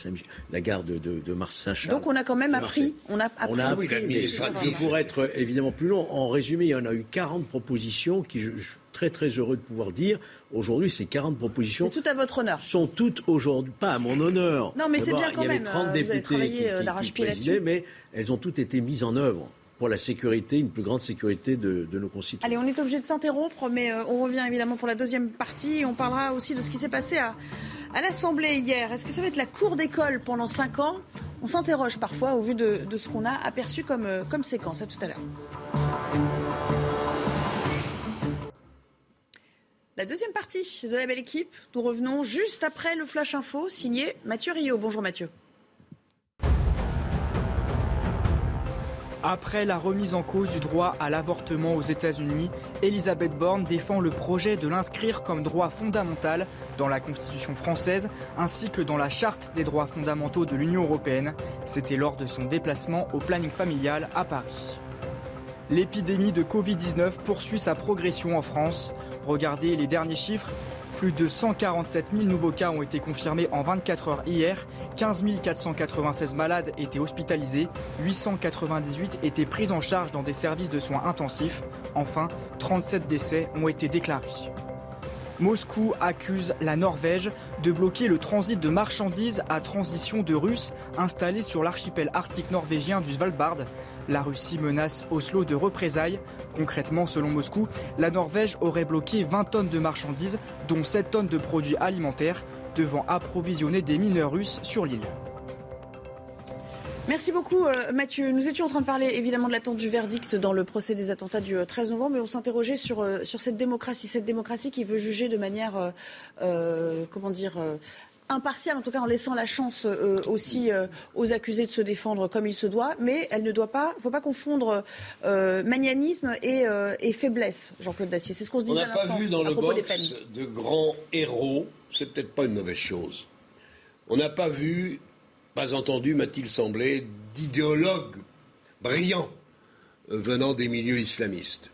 la gare de, de, de Mars-Saint-Charles. Donc on a quand même appris. On a appris. On a appris. mais pour être évidemment plus long, en résumé, il y en a eu 40 propositions qui, je, je suis très très heureux de pouvoir dire, aujourd'hui, ces 40 propositions. C'est tout à votre honneur. Sont toutes aujourd'hui, pas à mon honneur. Non, mais c'est bien quand il y même. avait 30 euh, députés vous avez travaillé qui, présidaient, mais elles ont toutes été mises en œuvre pour la sécurité, une plus grande sécurité de, nos concitoyens. Allez, on est obligé de s'interrompre, mais euh, on revient évidemment pour la deuxième partie. On parlera aussi de ce qui s'est passé à, l'Assemblée hier. Est-ce que ça va être la cour d'école pendant 5 ans? On s'interroge parfois au vu de, de ce qu'on a aperçu comme, euh, comme séquence. À tout à l'heure. La deuxième partie de la belle équipe, nous revenons juste après le Flash Info signé Mathieu Rio. Bonjour Mathieu. Après la remise en cause du droit à l'avortement aux États-Unis, Elisabeth Borne défend le projet de l'inscrire comme droit fondamental dans la Constitution française ainsi que dans la Charte des droits fondamentaux de l'Union européenne. C'était lors de son déplacement au planning familial à Paris. L'épidémie de Covid-19 poursuit sa progression en France. Regardez les derniers chiffres. Plus de 147 000 nouveaux cas ont été confirmés en 24 heures hier. 15 496 malades étaient hospitalisés. 898 étaient pris en charge dans des services de soins intensifs. Enfin, 37 décès ont été déclarés. Moscou accuse la Norvège de bloquer le transit de marchandises à transition de Russes installés sur l'archipel arctique norvégien du Svalbard. La Russie menace Oslo de représailles. Concrètement, selon Moscou, la Norvège aurait bloqué 20 tonnes de marchandises, dont 7 tonnes de produits alimentaires, devant approvisionner des mineurs russes sur l'île. Merci beaucoup euh, Mathieu. Nous étions en train de parler évidemment de l'attente du verdict dans le procès des attentats du euh, 13 novembre, mais on s'interrogeait sur, euh, sur cette démocratie, cette démocratie qui veut juger de manière, euh, euh, comment dire, euh, impartiale, en tout cas en laissant la chance euh, aussi euh, aux accusés de se défendre comme il se doit, mais elle ne doit pas, il ne faut pas confondre euh, magnanimsme et, euh, et faiblesse, Jean-Claude Dacier. C'est ce qu'on se On disait à n'a pas l'instant vu dans le box de grands héros, c'est peut-être pas une mauvaise chose. On n'a pas vu, pas entendu, m'a-t-il semblé, d'idéologues brillants euh, venant des milieux islamistes.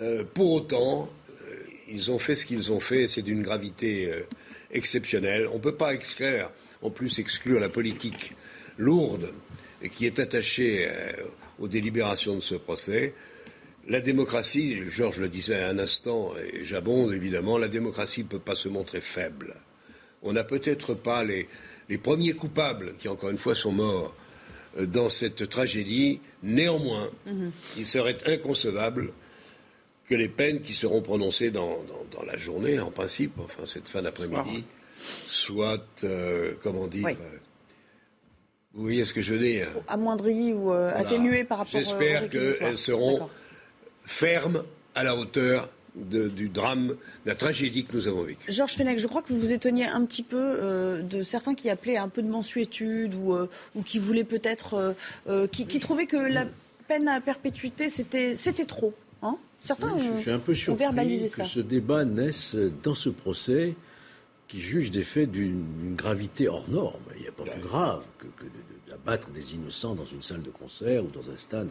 Euh, pour autant, euh, ils ont fait ce qu'ils ont fait, c'est d'une gravité exceptionnelle. On ne peut pas exclure, en plus exclure la politique lourde qui est attachée aux délibérations de ce procès. La démocratie, Georges le disait un instant, et j'abonde évidemment, la démocratie ne peut pas se montrer faible. On n'a peut-être pas les, les premiers coupables, qui encore une fois sont morts dans cette tragédie. Néanmoins, Mhm. il serait inconcevable que les peines qui seront prononcées dans, dans- dans la journée, en principe, enfin cette fin d'après-midi, soient, euh, comment dire, Oui. euh, vous voyez ce que je veux dire? Amoindri ou euh, Voilà. atténué par rapport euh, J'espère qu'elles seront fermes à la hauteur de- du drame, de la tragédie que nous avons vécue. Georges Fenech, je crois que vous vous étonniez un petit peu euh, de certains qui appelaient à un peu de mensuétude ou, euh, ou qui voulaient peut-être, euh, euh, qui, qui trouvaient que la peine à perpétuité c'était c'était trop. Hein certains Je, ont, je suis un peu ont surpris verbalisé que ça. ce débat naisse dans ce procès qui juge des faits d'une gravité hors norme. Il n'y a pas plus grave que, que de- de- d'abattre des innocents dans une salle de concert ou dans un stade.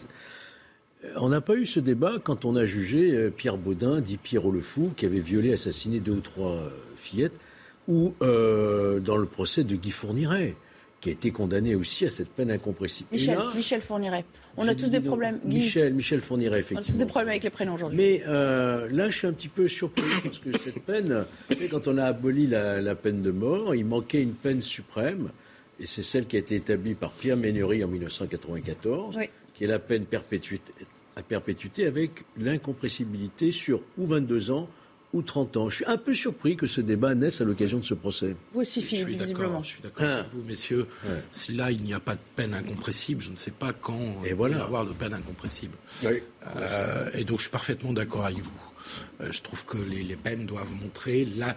Euh, On n'a pas eu ce débat quand on a jugé euh, Pierre Baudin, dit Pierrot le Fou, qui avait violé, assassiné deux ou trois euh, fillettes, ou euh, dans le procès de Guy Fourniret, qui a été condamné aussi à cette peine incompressible. Michel, là, Michel Fourniret. On a tous des donc, problèmes. Guy, Michel, Michel Fourniret, on a effectivement. tous des problèmes avec les prénoms aujourd'hui. Mais euh, là, je suis un petit peu surpris parce que cette peine, quand on a aboli la, la peine de mort, il manquait une peine suprême, et c'est celle qui a été établie par Pierre Méneri en 1994, Oui. Qui est la peine perpétuité, à perpétuité avec l'incompressibilité sur ou 22 ans ou 30 ans. Je suis un peu surpris que ce débat naisse à l'occasion de ce procès. Vous aussi, Philippe, visiblement. d'accord, je suis d'accord Ah. avec vous, messieurs. Si là, il n'y a pas de peine incompressible, je ne sais pas quand Et il voilà. va y avoir de peine incompressible. Euh, et donc, je suis parfaitement d'accord avec vous. Euh, je trouve que les, les peines doivent montrer la,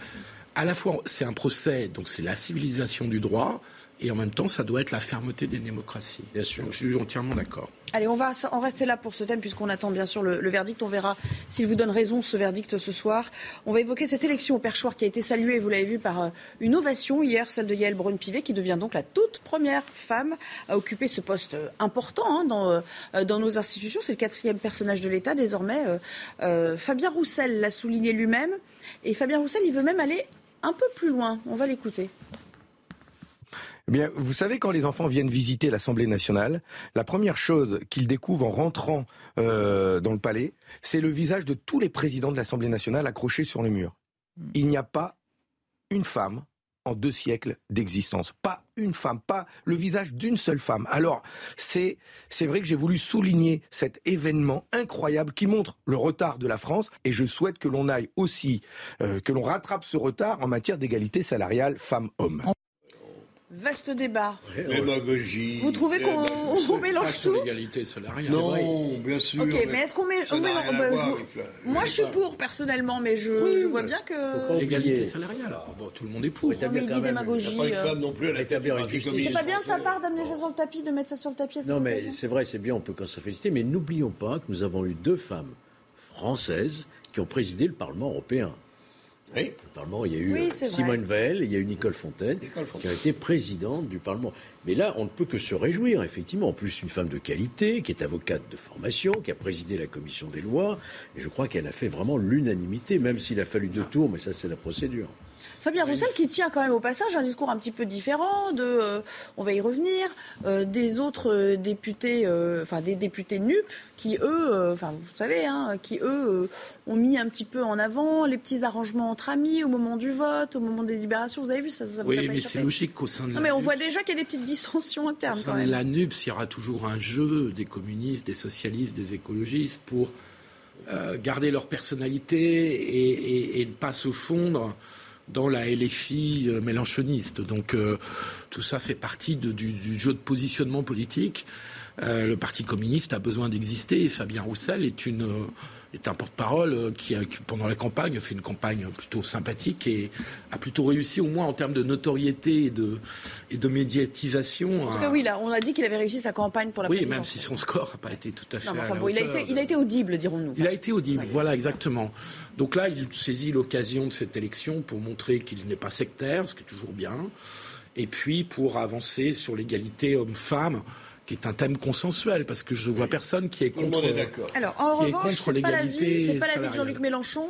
à la fois, c'est un procès, donc c'est la civilisation du droit, et en même temps, ça doit être la fermeté des démocraties. Bien sûr. Donc, je suis entièrement d'accord. Allez, on va en rester là pour ce thème puisqu'on attend bien sûr le, le verdict. On verra s'il vous donne raison ce verdict ce soir. On va évoquer cette élection au perchoir qui a été saluée, vous l'avez vu, par euh, une ovation hier, celle de Yael Braun-Pivet, qui devient donc la toute première femme à occuper ce poste euh, important hein, dans, euh, dans nos institutions. C'est le quatrième personnage de l'État désormais. Euh, Fabien Roussel l'a souligné lui-même. Et Fabien Roussel, il veut même aller un peu plus loin. On va l'écouter. Eh bien, vous savez, quand les enfants viennent visiter l'Assemblée nationale, la première chose qu'ils découvrent en rentrant euh, dans le palais, c'est le visage de tous les présidents de l'Assemblée nationale accrochés sur le mur. Il n'y a pas une femme en deux siècles d'existence. Pas une femme, pas le visage d'une seule femme. Alors, c'est, c'est vrai que j'ai voulu souligner cet événement incroyable qui montre le retard de la France et je souhaite que l'on aille aussi, euh, que l'on rattrape ce retard en matière d'égalité salariale femmes-hommes. Vaste débat. Démagogie. Vous trouvez qu'on *laughs* on mélange tout l'égalité salariale. Non, bien sûr. Ok, mais est-ce qu'on mélange- bah, Moi, je suis pour personnellement, mais je, je vois bien que. L'égalité salariale. Bon, tout le monde est pour. mais il dit démagogie. Pas une euh. femme non plus à la tête du Établir une justice. C'est pas bien de sa part d'amener ça sur le tapis, de mettre ça sur le tapis Non, mais c'est vrai, c'est bien, on peut qu'en se féliciter, mais n'oublions pas que nous avons eu deux femmes françaises qui ont présidé le Parlement européen. Oui. Le Parlement, il y a eu Oui, euh. Simone Veil, il y a eu Nicole Fontaine, Nicole Fontaine. qui a été présidente du Parlement. Mais là, on ne peut que se réjouir, effectivement. En plus, une femme de qualité, qui est avocate de formation, qui a présidé la commission des lois. Et je crois qu'elle a fait vraiment l'unanimité, même s'il a fallu deux tours, mais ça, c'est la procédure. Fabien Roussel qui tient quand même au passage un discours un petit peu différent de, euh, on va y revenir, euh, des autres euh, députés, euh, enfin des députés NUP qui eux, enfin vous savez, hein, qui eux ont mis un petit peu en avant les petits arrangements entre amis au moment du vote, au moment des libérations. Vous avez vu ça, ça vous Oui, mais c'est logique qu'au sein de Non la mais on NUPS, voit déjà qu'il y a des petites dissensions au internes quand sein de la NUPS, il y aura toujours un jeu des communistes, des socialistes, des écologistes pour garder leur personnalité et ne pas se fondre dans la LFI euh, mélanchoniste. Donc euh, tout ça fait partie du, jeu de positionnement politique. Euh, le Parti communiste a besoin d'exister et Fabien Roussel est une est un porte-parole euh, qui, pendant la campagne, a fait une campagne plutôt sympathique et a plutôt réussi, au moins en termes de notoriété et de, et de médiatisation. En tout à- cas oui, là, on a dit qu'il avait réussi sa campagne pour la oui, présidence. même si son score n'a pas été tout à fait. Non, mais à enfin la bon, il a hauteur été, de- il a été audible, dirons-nous. il a été audible, voilà exactement. Donc là, il saisit l'occasion de cette élection pour montrer qu'il n'est pas sectaire, ce qui est toujours bien, et puis pour avancer sur l'égalité homme-femme, qui est un thème consensuel, parce que je ne vois personne qui est le contre. Alors, en qui est revanche, contre c'est pas la l'égalité vie, c'est pas la vie de. Jean-Luc Mélenchon.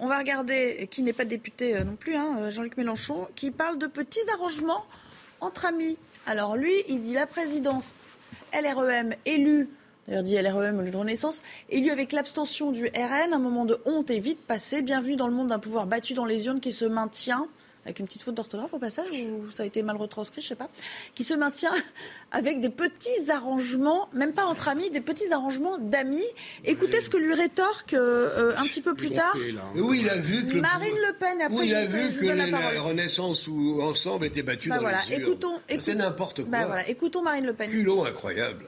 On va regarder, qui n'est pas député euh, non plus, hein, euh, Jean-Luc Mélenchon, qui parle de petits arrangements entre amis. Alors lui, il dit la présidence LREM élue, d'ailleurs dit LREM au lieu de Renaissance, élue avec l'abstention du RN, un moment de honte est vite passé, bienvenue dans le monde d'un pouvoir battu dans les urnes qui se maintient avec une petite faute d'orthographe au passage, ou ça a été mal retranscrit, je sais pas, qui se maintient *laughs* avec des petits arrangements, même pas entre amis, des petits arrangements d'amis. Écoutez ce que lui rétorque euh, euh, un petit peu plus tard. Oui, il a vu que Marine Le Pen, après Oui, il a vu que la Renaissance ou Ensemble étaient battus Bah dans voilà, les urnes. écoutons, C'est écoutons- n'importe quoi. Bah voilà, écoutons Marine Le Pen. Culot incroyable.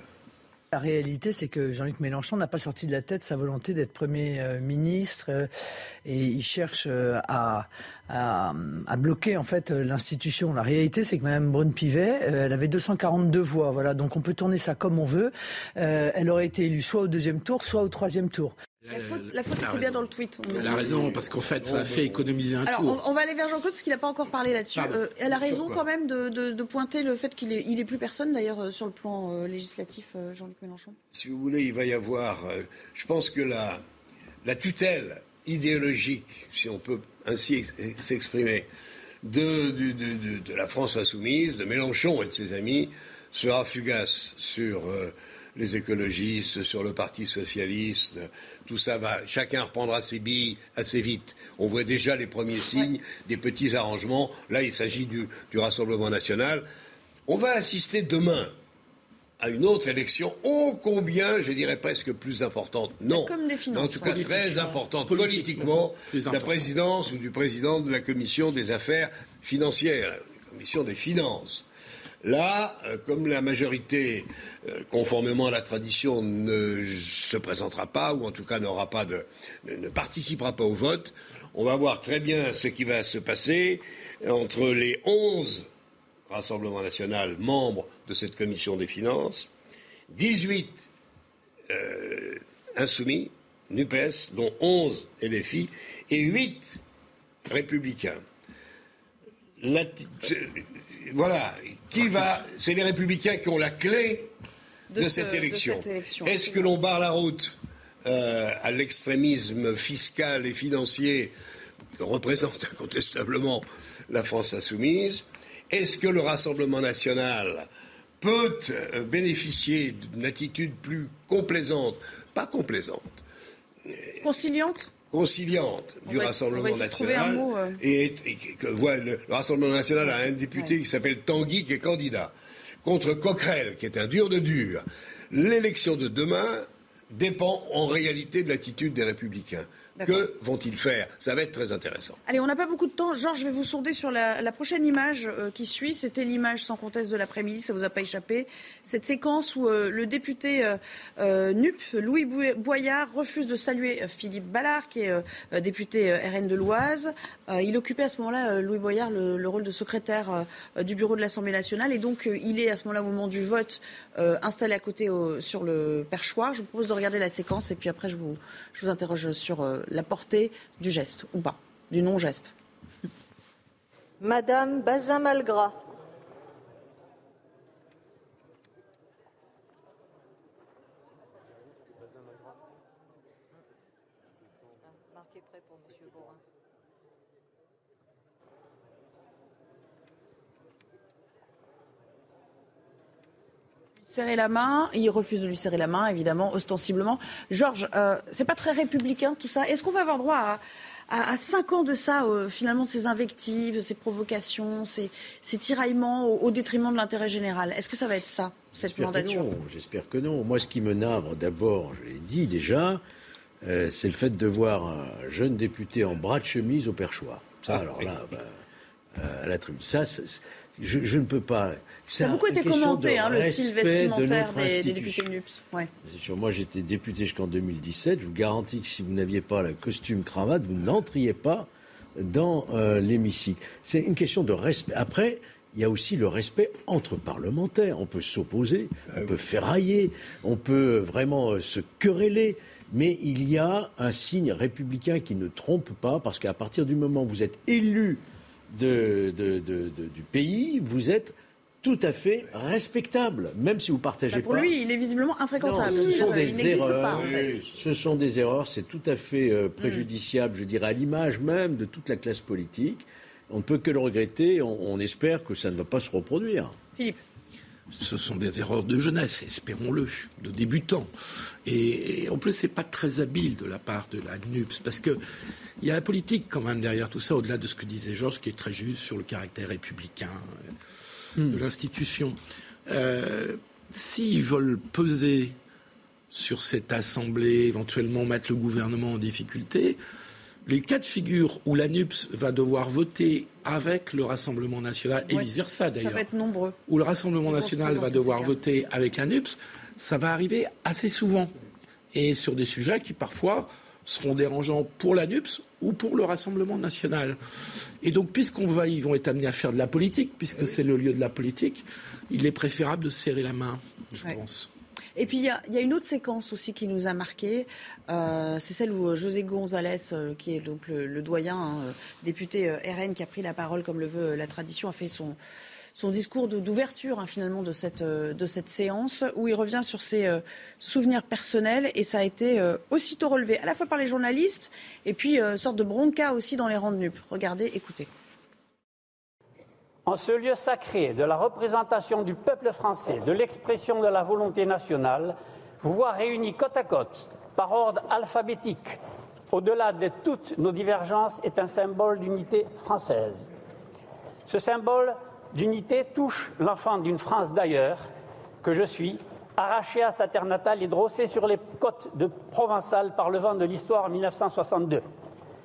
La réalité, c'est que Jean-Luc Mélenchon n'a pas sorti de la tête sa volonté d'être Premier euh, ministre euh, et il cherche euh, à, bloquer en fait l'institution. La réalité, c'est que Mme Brune-Pivet, elle avait 242 voix. Donc on peut tourner ça comme on veut. Elle aurait été élue soit au deuxième tour, soit au troisième tour. La faute, la était bien raison. dans le tweet. Elle a raison, parce qu'en fait, ça a fait économiser un Alors, tour. on, on va aller vers Jean-Claude parce qu'il n'a pas encore parlé là-dessus. Euh, elle a raison quand même de, de- de pointer le fait qu'il est, il est plus personne d'ailleurs euh, sur le plan euh, législatif, euh, Jean-Luc Mélenchon. si vous voulez, il va y avoir. euh, je pense que la, la tutelle idéologique, si on peut ainsi ex- s'exprimer, de, de- de- de la France insoumise, de Mélenchon et de ses amis, sera fugace sur euh, les écologistes, sur le Parti socialiste. Tout ça va. Chacun reprendra ses billes assez vite. On voit déjà les premiers signes des petits arrangements. Là, il s'agit du, du Rassemblement national. On va assister demain à une autre élection ô combien, je dirais presque plus importante. Non. Comme des finances. En tout cas, Politiquement. très importante politiquement, Plus la présidence ou du président de la commission des affaires financières, la commission des finances. Là, euh, comme la majorité, euh, conformément à la tradition, ne se présentera pas, ou en tout cas ne, participera pas au vote, on va voir très bien ce qui va se passer entre les 11 Rassemblement national membres de cette commission des finances, 18 euh, insoumis, NUPES, dont 11 LFI, et 8 républicains. Voilà, qui va. C'est les républicains qui ont la clé de, De ce- cette de élection. cette élection, Est-ce que l'on barre la route euh, à l'extrémisme fiscal et financier que représente *laughs* incontestablement la France insoumise? Est-ce que le Rassemblement national peut euh, bénéficier d'une attitude plus complaisante? Pas complaisante, Conciliante? Conciliante On du va- Rassemblement national. mot, euh. Et, et que- voilà, le, le Rassemblement national a un député qui s'appelle Tanguy qui est candidat contre Coquerel qui est un dur de dur. L'élection de demain dépend en réalité de l'attitude des républicains. Que vont-ils faire? Ça va être très intéressant. Allez, on n'a pas beaucoup de temps. Georges, je vais vous sonder sur la, la prochaine image euh, qui suit. C'était l'image sans conteste de l'après-midi, ça vous a pas échappé. Cette séquence où euh, le député euh, NUP, Louis Boyard, refuse de saluer Philippe Ballard, qui est député RN de l'Oise. Euh, il occupait à ce moment-là, euh, Louis Boyard, le, le rôle de secrétaire euh, du bureau de l'Assemblée nationale. Et donc, il est à ce moment-là, au moment du vote, installé à côté sur le perchoir. Je vous propose de regarder la séquence et puis après, je vous, je vous interroge sur la portée du geste, ou pas, du non-geste. Madame Bazin-Malgras. Serrer la main. Il refuse de lui serrer la main, évidemment, ostensiblement. Georges, euh, c'est pas très républicain tout ça. Est-ce qu'on va avoir droit à, à, à cinq ans de ça, euh, finalement, ces invectives, ces provocations, ces, ces tiraillements au, au détriment de l'intérêt général? Est-ce que ça va être ça, cette mandature? J'espère que non. Moi, ce qui me navre, d'abord, je l'ai dit déjà, euh, c'est le fait de voir un jeune député en bras de chemise au perchoir. Ça, alors là, ben, euh, à la tribune. Ça, je, je ne peux pas. Ça a beaucoup été commenté, de hein, le style de vestimentaire notre des, des députés NUPS. Ouais. Sûr, moi j'étais député jusqu'en 2017. Je vous garantis que si vous n'aviez pas le costume cravate, vous n'entriez pas dans euh, l'hémicycle. C'est une question de respect. Après, il y a aussi le respect entre parlementaires. On peut s'opposer, on peut ferrailler, on peut vraiment euh, se quereller. Mais il y a un signe républicain qui ne trompe pas, parce qu'à partir du moment où vous êtes élu de, de- de- de- du pays, vous êtes tout à fait respectable, même si vous partagez Bah, pour pas. lui, il est visiblement infréquentable. Non, ce sont Il des erreurs. pas, en fait. Ce sont des erreurs. C'est tout à fait euh, préjudiciable, je dirais, à l'image même de toute la classe politique. On ne peut que le regretter. On, on espère que ça ne va pas se reproduire. Philippe. Ce sont des erreurs de jeunesse, espérons-le, de débutants. Et, et en plus, c'est pas très habile de la part de la NUPS, parce que il y a la politique quand même derrière tout ça, au-delà de ce que disait Georges, qui est très juste sur le caractère républicain euh, de l'institution. Euh, S'ils veulent peser sur cette assemblée, éventuellement mettre le gouvernement en difficulté, les cas de figure où la NUPS va devoir voter avec le Rassemblement national, et Ouais. vice-versa Ça d'ailleurs, va être nombreux. où le Rassemblement national va devoir voter avec la NUPS, ça va arriver assez souvent. Et sur des sujets qui parfois seront dérangeants pour la NUPS ou pour le Rassemblement national. Et donc, puisqu'on va, ils vont être amenés à faire de la politique, puisque c'est le lieu de la politique, il est préférable de serrer la main, je Ouais. pense. Et puis il y, a- une autre séquence aussi qui nous a marqué, euh, c'est celle où euh, José González, euh, qui est donc le, doyen hein, député RN, qui a pris la parole comme le veut la tradition, a fait son, discours d'ouverture hein, finalement de cette, séance, où il revient sur ses souvenirs personnels, et ça a été aussitôt relevé à la fois par les journalistes, et puis sorte de bronca aussi dans les rangs de NUP. Regardez, écoutez. En ce lieu sacré de la représentation du peuple français, de l'expression de la volonté nationale, vous voir réunis côte à côte, par ordre alphabétique, au-delà de toutes nos divergences, est un symbole d'unité française. Ce symbole d'unité touche l'enfant d'une France d'ailleurs, que je suis, arraché à sa terre natale et drossé sur les côtes de Provençal par le vent de l'histoire en 1962.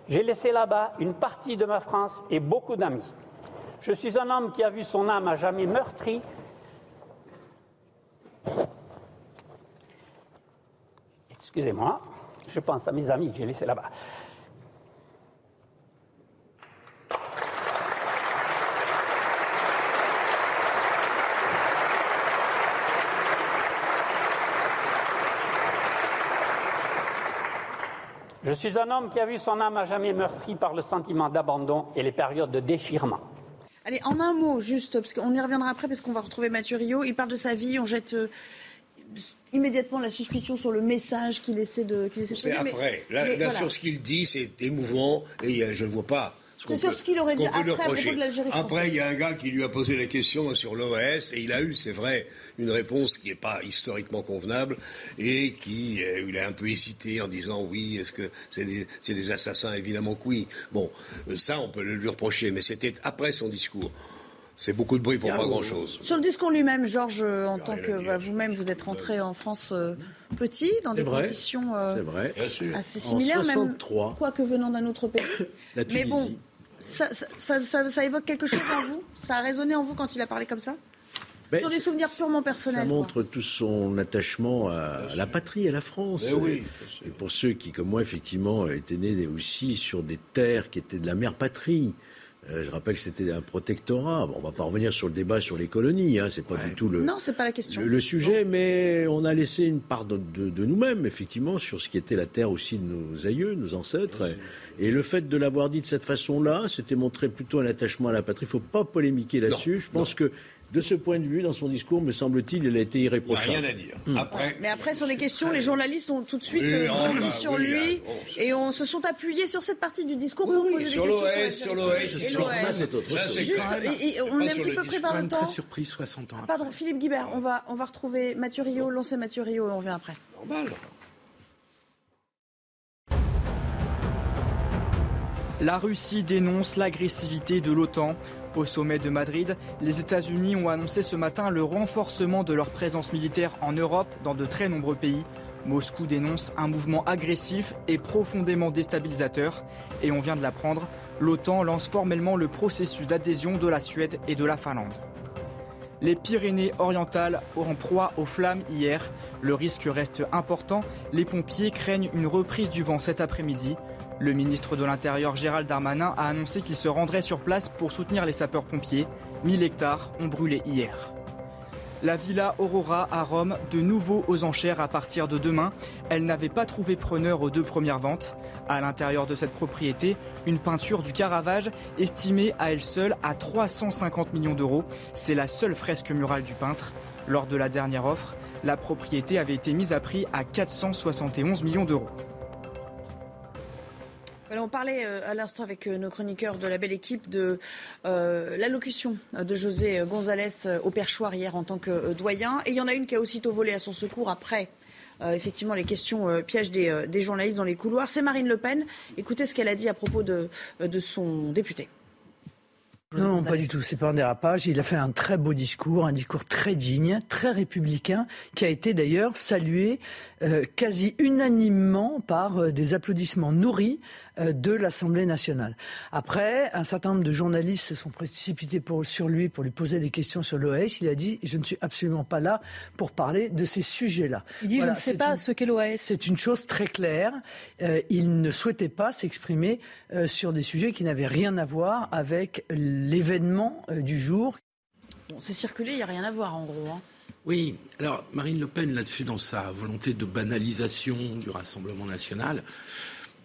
J'ai laissé là-bas une partie de ma France et beaucoup d'amis. Je suis un homme qui a vu son âme à jamais meurtrie. Excusez-moi, je pense à mes amis que j'ai laissés là-bas. Je suis un homme qui a vu son âme à jamais meurtrie par le sentiment d'abandon et les périodes de déchirement. Allez, en un mot, juste, parce qu'on y reviendra après, parce qu'on va retrouver Mathieu Rio. Il parle de sa vie, on jette euh, immédiatement la suspicion sur le message qu'il essaie de, qu'il essaie de mais- après. Là, mais là, voilà. sur ce qu'il dit, c'est émouvant et euh, je ne vois pas. C'est sur ce qu'il aurait dit après, à propos reprocher. de l'Algérie Après, il y a un gars qui lui a posé la question sur l'OAS et il a eu, c'est vrai, une réponse qui n'est pas historiquement convenable et qui, euh, il a un peu hésité en disant oui, est-ce que c'est des, c'est des assassins? Évidemment que oui. Bon, euh, ça, on peut le lui reprocher, mais c'était après son discours. C'est beaucoup de bruit pour pas grand-chose. Sur le discours lui-même, Georges, euh, en tant que bah, vous-même, vous êtes rentré en France euh, petit, dans des vrai. conditions euh, C'est vrai. Assez En similaires, 63. même, quoique venant d'un autre pays. La Mais bon. Ça, ça- ça- ça- ça évoque quelque chose en vous? Ça a résonné en vous quand il a parlé comme ça? Ben, Sur des souvenirs purement Ça personnels. quoi. montre tout son attachement à la patrie, à la France. Eh oui, Et pour ceux qui, comme moi, effectivement, étaient nés aussi sur des terres qui étaient de la mère patrie. Euh, je rappelle que c'était un protectorat. Bon, on va pas revenir sur le débat sur les colonies, hein, c'est pas du tout le, Non, c'est pas la question. le, le sujet, mais on a laissé une part de, de- de nous-mêmes, effectivement, sur ce qui était la terre aussi de nos aïeux, nos ancêtres. Et, le fait de l'avoir dit de cette façon-là, c'était montrer plutôt un attachement à la patrie. Il faut pas polémiquer là-dessus. Je pense que, de ce point de vue, dans son discours, me semble-t-il, il a été Il n'y a irréprochable. rien à dire. Hmm. Après, Mais après, sur les questions, les journalistes ont tout de suite Oui, euh, ah, rebondi bah, sur oui, lui ah, bon, et on se sont appuyés sur cette partie du discours pour poser des questions l'OS, sur l'OS, sur- l'OS. c'est autre Là, chose. c'est Juste, quand même- et- et on est un petit peu pris par le même temps. très surpris 60 ans après. Pardon, Philippe Guibert, on va, on va retrouver Mathieu Rio, lancer Mathieu Rio et on revient après. Normal. La Russie dénonce l'agressivité de l'OTAN. Au sommet de Madrid, les États-Unis ont annoncé ce matin le renforcement de leur présence militaire en Europe dans de très nombreux pays. Moscou dénonce un mouvement agressif et profondément déstabilisateur. Et on vient de l'apprendre, l'OTAN lance formellement le processus d'adhésion de la Suède et de la Finlande. Les Pyrénées orientales en proie aux flammes hier. Le risque reste important. Les pompiers craignent une reprise du vent cet après-midi. Le ministre de l'Intérieur Gérald Darmanin a annoncé qu'il se rendrait sur place pour soutenir les sapeurs-pompiers. 1000 hectares ont brûlé hier. La villa Aurora à Rome, de nouveau aux enchères à partir de demain. Elle n'avait pas trouvé preneur aux deux premières ventes. À l'intérieur de cette propriété, une peinture du Caravage estimée à elle seule à 350 millions d'euros. C'est la seule fresque murale du peintre. Lors de la dernière offre, la propriété avait été mise à prix à 471 millions d'euros. On parlait euh, à l'instant avec euh, nos chroniqueurs de la belle équipe de euh, l'allocution de José González au perchoir hier en tant que doyen. Et il y en a une qui a aussitôt volé à son secours après effectivement les questions pièges des, journalistes dans les couloirs. C'est Marine Le Pen. Écoutez ce qu'elle a dit à propos de son député. Non, pas du tout. C'est pas un dérapage. Il a fait un très beau discours, un discours très digne, très républicain, qui a été d'ailleurs salué euh, quasi unanimement par euh, des applaudissements nourris euh, de l'Assemblée nationale. Après, un certain nombre de journalistes se sont précipités pour, sur lui pour lui poser des questions sur l'OAS. Il a dit Je ne suis absolument pas là pour parler de ces sujets-là. Il dit Je ne sais pas ce qu'est l'OAS. C'est une chose très claire. il ne souhaitait pas s'exprimer sur des sujets qui n'avaient rien à voir avec l'événement euh, du jour. Bon, c'est circulé, il n'y a rien à voir en gros. Hein. Oui, alors Marine Le Pen, là-dessus, dans sa volonté de banalisation du Rassemblement national,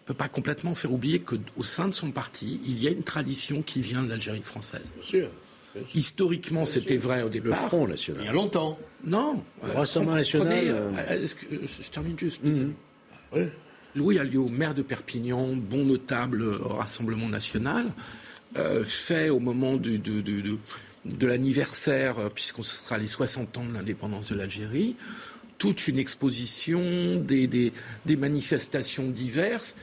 ne peut pas complètement faire oublier qu'au sein de son parti, il y a une tradition qui vient de l'Algérie française. Bien sûr. Historiquement, c'était vrai au départ. Le Front National. Il y a longtemps. Non. Le Rassemblement National. Euh, que, je, termine juste. Mhm. Louis Alliot, maire de Perpignan, bon notable au Rassemblement National, euh, fait au moment du, de l'anniversaire, euh, puisqu'on sera les 60 ans de l'indépendance de l'Algérie, toute une exposition, des, des, manifestations diverses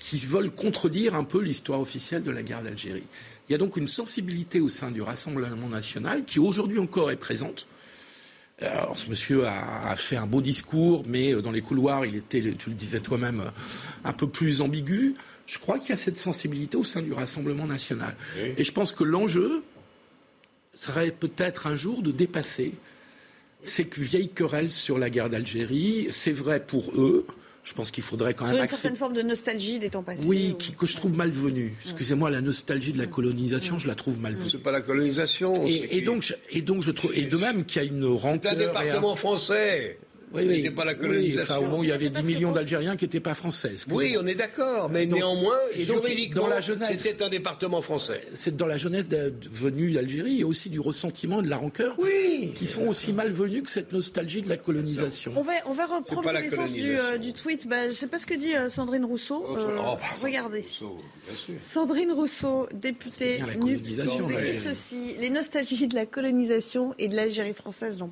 qui veulent contredire un peu l'histoire officielle de la guerre d'Algérie. Il y a donc une sensibilité au sein du Rassemblement national qui aujourd'hui encore est présente. Alors, ce monsieur a, fait un beau discours, mais euh, dans les couloirs, il était, tu le disais toi-même, un peu plus ambigu. Je crois qu'il y a cette sensibilité au sein du Rassemblement national. Et je pense que l'enjeu serait peut-être un jour de dépasser ces vieilles querelles sur la guerre d'Algérie. C'est vrai pour eux. Je pense qu'il faudrait quand même. Sur une certaine forme de nostalgie des temps passés. Oui, que je trouve malvenue. Excusez-moi, la nostalgie de la colonisation, je la trouve malvenue. C'est pas la colonisation. Et, donc, je, et donc, je trouve, et de même qu'il y a une rancœur. C'est un département français. Oui, oui. pas la colonisation. Oui, il y avait 10 millions d'Algériens qui n'étaient pas français. Oui, on est d'accord, mais néanmoins, et juridiquement, dans la jeunesse, c'était un département français. C'est dans la jeunesse venue d'Algérie et aussi du ressentiment et de la rancœur, oui, qui sont aussi malvenus que cette nostalgie de la colonisation. On va, on va reprendre connaissance du, euh, du, tweet. Bah, sais pas ce que dit euh, Sandrine Rousseau. Euh, oh, regardez. Sandrine Rousseau, députée NUP, qui dit ceci les nostalgies de la colonisation et de l'Algérie française n'ont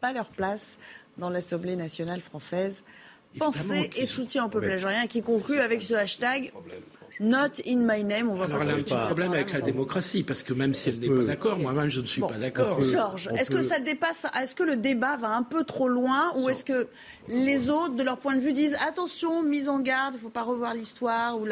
pas leur place dans l'Assemblée nationale française. Pensée et soutien au peuple algérien qui conclut avec ce hashtag Not in my name. On va Alors, elle a un petit problème avec la démocratie, parce que même si elle n'est pas d'accord, moi-même je ne suis pas d'accord. Georges, est-ce que ça dépasse, est-ce que le débat va un peu trop loin, ou est-ce que les autres, de leur point de vue, disent attention, mise en garde, il ne faut pas revoir l'histoire ou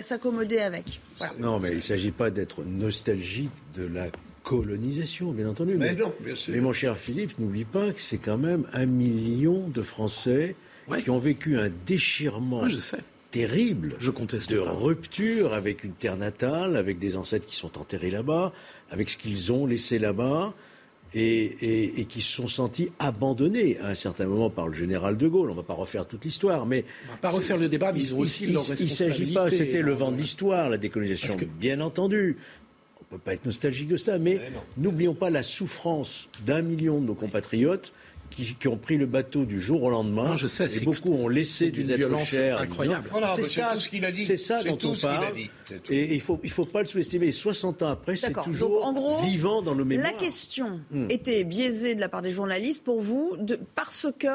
s'accommoder avec Non, mais il ne s'agit pas d'être nostalgique de la colonisation, bien entendu. Mais, non, bien sûr. Mais mon cher Philippe, n'oublie pas que c'est quand même un million de Français qui ont vécu un déchirement terrible je conteste de rupture avec une terre natale, avec des ancêtres qui sont enterrés là-bas, avec ce qu'ils ont laissé là-bas. Et, qui se sont sentis abandonnés à un certain moment par le général de Gaulle. On ne va pas refaire toute l'histoire, mais on va pas refaire le débat. Mais ils ont aussi leur responsabilité. Il ne s'agit pas, c'était le vent de l'histoire, la décolonisation, bien entendu ne peut pas être nostalgique de ça, mais, n'oublions pas la souffrance d'un million de nos compatriotes qui, ont pris le bateau du jour au lendemain. je sais, et beaucoup ont laissé des êtres chers. Incroyable. c'est ça, ce qu'il a dit. C'est ça dont on parle. Et il faut, il faut pas le sous-estimer. 60 ans après, c'est toujours en gros, vivant dans nos mémoires. La question hmm. était biaisée de la part des journalistes pour vous de, parce que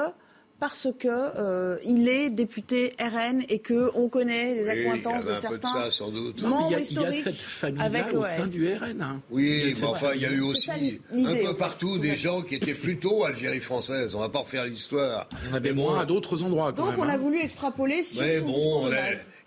parce que euh, il est député RN et que on connaît les accointances de certains de ça, sans doute. membres il, y a, il y a cette famille-là au sein du RN. Hein. Oui, mais enfin, il y a eu aussi un peu partout des gens qui étaient plutôt Algérie française. On va pas refaire l'histoire. Il y en avait moins à d'autres endroits. Donc on a hein. voulu extrapoler sur mais bon,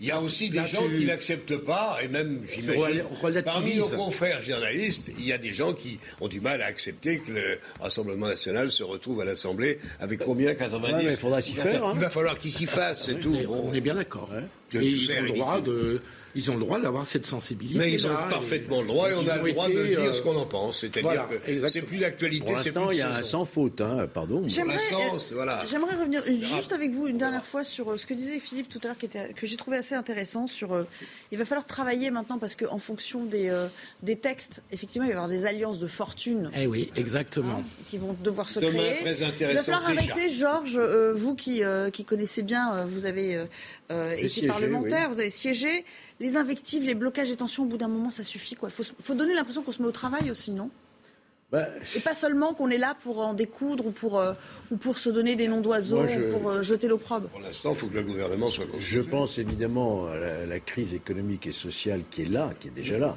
il y a aussi des gens qui n'acceptent pas, et même, j'imagine, parmi nos confrères journalistes, il y a des gens qui ont du mal à accepter que le Rassemblement national se retrouve à l'Assemblée avec combien 90 Il faudra s'y faire. Il va falloir qu'il s'y fasse, c'est tout. On est bien d'accord. Et ils ont le droit de ils ont le droit d'avoir cette sensibilité. Mais ils ont parfaitement le droit et, on a le droit de dire euh, ce qu'on en pense. C'est-à-dire que c'est plus d'actualité, Pour l'instant, il y a un sans faute, hein, pardon. J'aimerais revenir juste avec vous une dernière fois sur euh, ce que disait Philippe tout à l'heure, que j'ai trouvé assez intéressant. Sur, euh, il va falloir travailler maintenant parce qu'en fonction des, euh, des textes, effectivement, il va y avoir des alliances de fortune Eh oui, exactement. qui vont devoir se Demain, créer. très il va intéressant falloir déjà. arrêter, Georges, euh, vous qui, euh, qui connaissez bien, euh, vous avez euh, J'ai été siégé, parlementaire, oui. vous avez siégé. Les invectives, les blocages et tensions, au bout d'un moment, ça suffit. Il faut, donner l'impression qu'on se met au travail aussi, non? Bah, Et pas seulement qu'on est là pour en découdre ou pour, euh, ou pour se donner des noms d'oiseaux je- ou pour euh, jeter l'opprobre. Pour l'instant, il faut que le gouvernement soit Je pense évidemment à la, la crise économique et sociale qui est là, qui est déjà là,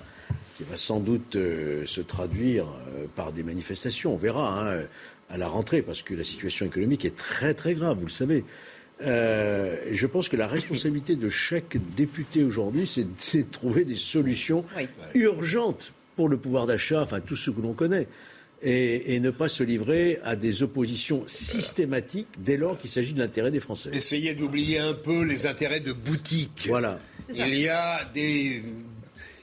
qui va sans doute euh, se traduire euh, par des manifestations. On verra hein, à la rentrée, parce que la situation économique est très très grave, vous le savez. Euh, je pense que la responsabilité de chaque député aujourd'hui, c'est de trouver des solutions urgentes pour le pouvoir d'achat, enfin tout ce que l'on connaît. Et, et ne pas se livrer à des oppositions systématiques dès lors qu'il s'agit de l'intérêt des Français. Essayez d'oublier un peu les intérêts de boutique. Voilà. Il y a des,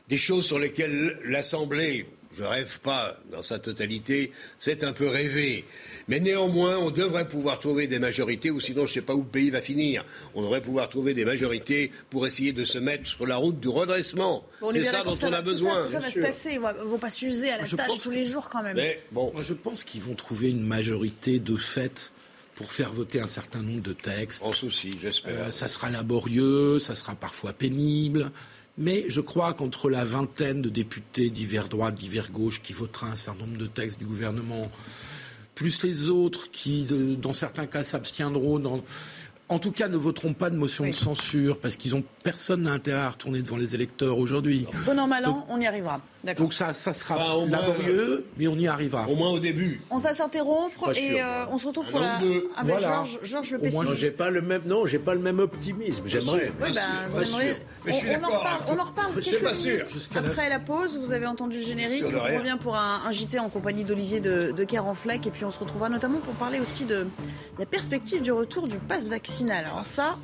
des choses sur lesquelles l'Assemblée, je rêve pas dans sa totalité, c'est un peu rêvé. Mais néanmoins, on devrait pouvoir trouver des majorités, ou sinon je ne sais pas où le pays va finir. On devrait pouvoir trouver des majorités pour essayer de se mettre sur la route du redressement. Bon, c'est ça dont ça on va- a tout ça- besoin. Tout ça, va se tasser, ils ne vont pas s'user à la Je tâche pense tous les jours quand même. Mais bon, Moi, je pense qu'ils vont trouver une majorité de fait pour faire voter un certain nombre de textes. En souci, j'espère. Euh, ça sera laborieux, ça sera parfois pénible. Mais je crois qu'entre la vingtaine de députés divers droite, divers gauche, qui votera un certain nombre de textes du gouvernement, plus les autres qui, de- dans certains cas, s'abstiendront, dans- en tout cas ne voteront pas de motion de censure, parce qu'ils ont personne n'a intérêt à retourner devant les électeurs aujourd'hui. Bon an, mal an, on y arrivera. Donc ça, ça sera Enfin, moins, laborieux, mais on y arrivera. Au moins au début. On va s'interrompre et euh, moi. on se retrouve pour la... ou deux. avec Voilà. Georges, Georges le pessimiste. j'ai pas le même. Non, j'ai pas le même optimisme. J'aimerais. Oui, ben, vous aimeriez- Mais je suis on, on en reparle, on en reparle quelques pas minutes Après la pause, vous avez entendu le générique. On revient pour un, un JT en compagnie d'Olivier de, de Carenfleck. Et puis on se retrouvera notamment pour parler aussi de la perspective du retour du pass vaccinal. Alors ça,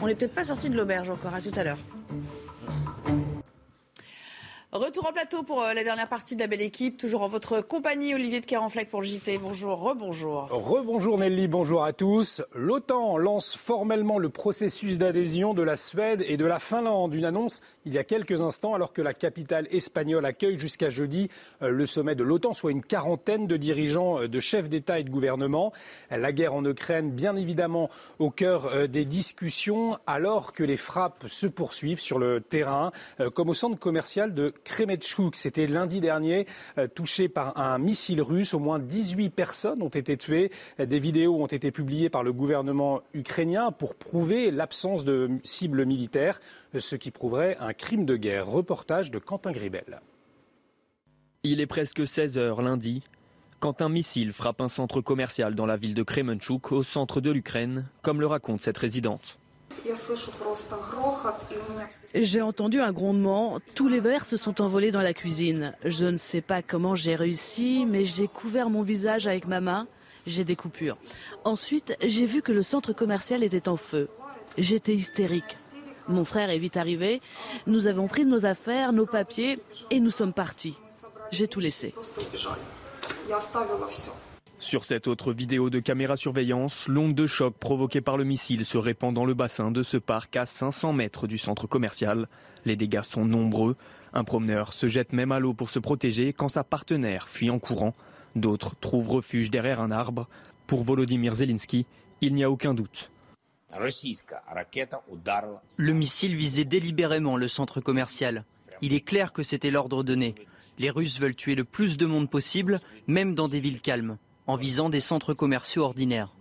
on n'est peut-être pas sorti de l'auberge encore. À tout à l'heure. Retour en plateau pour euh, la dernière partie de la belle équipe. Toujours en votre compagnie, Olivier de Carenfleck pour le JT. Bonjour, rebonjour. Rebonjour Nelly, bonjour à tous. L'OTAN lance formellement le processus d'adhésion de la Suède et de la Finlande. Une annonce il y a quelques instants alors que la capitale espagnole accueille jusqu'à jeudi euh, le sommet de l'OTAN, soit une quarantaine de dirigeants, euh, de chefs d'État et de gouvernement. La guerre en Ukraine, bien évidemment, au cœur des discussions alors que les frappes se poursuivent sur le terrain, comme au centre commercial de Kremetchuk. C'était lundi dernier, euh, touché par un missile russe. Au moins 18 personnes ont été tuées. Des vidéos ont été publiées par le gouvernement ukrainien pour prouver l'absence de cibles militaires, ce qui prouverait un crime de guerre. Reportage de Quentin Gribel. Il est presque 16 heures lundi quand un missile frappe un centre commercial dans la ville de Kremenchuk, au centre de l'Ukraine, comme le raconte cette résidente. J'ai entendu un grondement, tous les verres se sont envolés dans la cuisine. Je ne sais pas comment j'ai réussi, mais j'ai couvert mon visage avec ma main, j'ai des coupures. Ensuite, j'ai vu que le centre commercial était en feu. J'étais hystérique. Mon frère est vite arrivé, nous avons pris nos affaires, nos papiers, et nous sommes partis. J'ai tout laissé. Sur cette autre vidéo de caméra surveillance, l'onde de choc provoquée par le missile se répand dans le bassin de ce parc à 500 mètres du centre commercial. Les dégâts sont nombreux. Un promeneur se jette même à l'eau pour se protéger quand sa partenaire fuit en courant. D'autres trouvent refuge derrière un arbre. Pour Volodymyr Zelensky, il n'y a aucun doute. Le missile visait délibérément le centre commercial. Il est clair que c'était l'ordre donné. Les Russes veulent tuer le plus de monde possible, même dans des villes calmes, en visant des centres commerciaux ordinaires.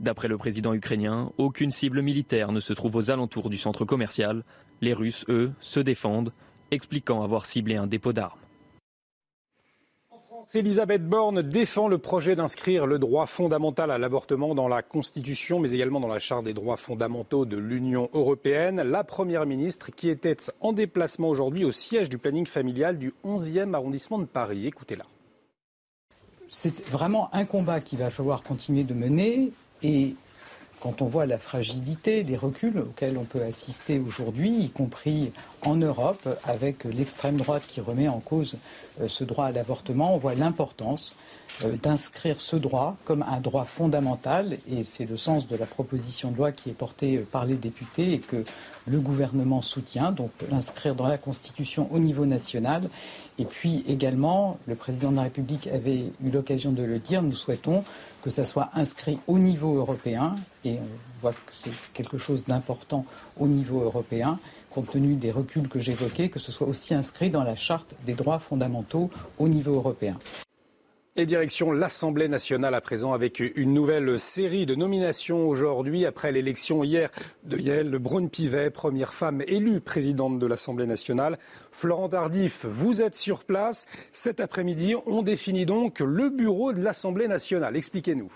D'après le président ukrainien, aucune cible militaire ne se trouve aux alentours du centre commercial. Les Russes, eux, se défendent, expliquant avoir ciblé un dépôt d'armes. Elisabeth Borne défend le projet d'inscrire le droit fondamental à l'avortement dans la Constitution, mais également dans la Charte des droits fondamentaux de l'Union européenne. La Première ministre qui était en déplacement aujourd'hui au siège du planning familial du 11e arrondissement de Paris. Écoutez-la. C'est vraiment un combat qu'il va falloir continuer de mener. Et quand on voit la fragilité, les reculs auxquels on peut assister aujourd'hui, y compris en Europe, avec l'extrême droite qui remet en cause euh, ce droit à l'avortement, on voit l'importance d'inscrire ce droit comme un droit fondamental, et c'est le sens de la proposition de loi qui est portée euh, par les députés et que le gouvernement soutient, donc l'inscrire dans la Constitution au niveau national. Et puis également, le président de la République avait eu l'occasion de le dire, nous souhaitons que ça soit inscrit au niveau européen, et on voit que c'est quelque chose d'important au niveau européen, compte tenu des reculs que j'évoquais, que ce soit aussi inscrit dans la charte des droits fondamentaux au niveau européen. Et direction l'Assemblée nationale à présent avec une nouvelle série de nominations aujourd'hui après l'élection hier de Yael Braun-Pivet, première femme élue présidente de l'Assemblée nationale. Florent Tardif, vous êtes sur place. Cet après-midi, on définit donc le bureau de l'Assemblée nationale. Expliquez-nous.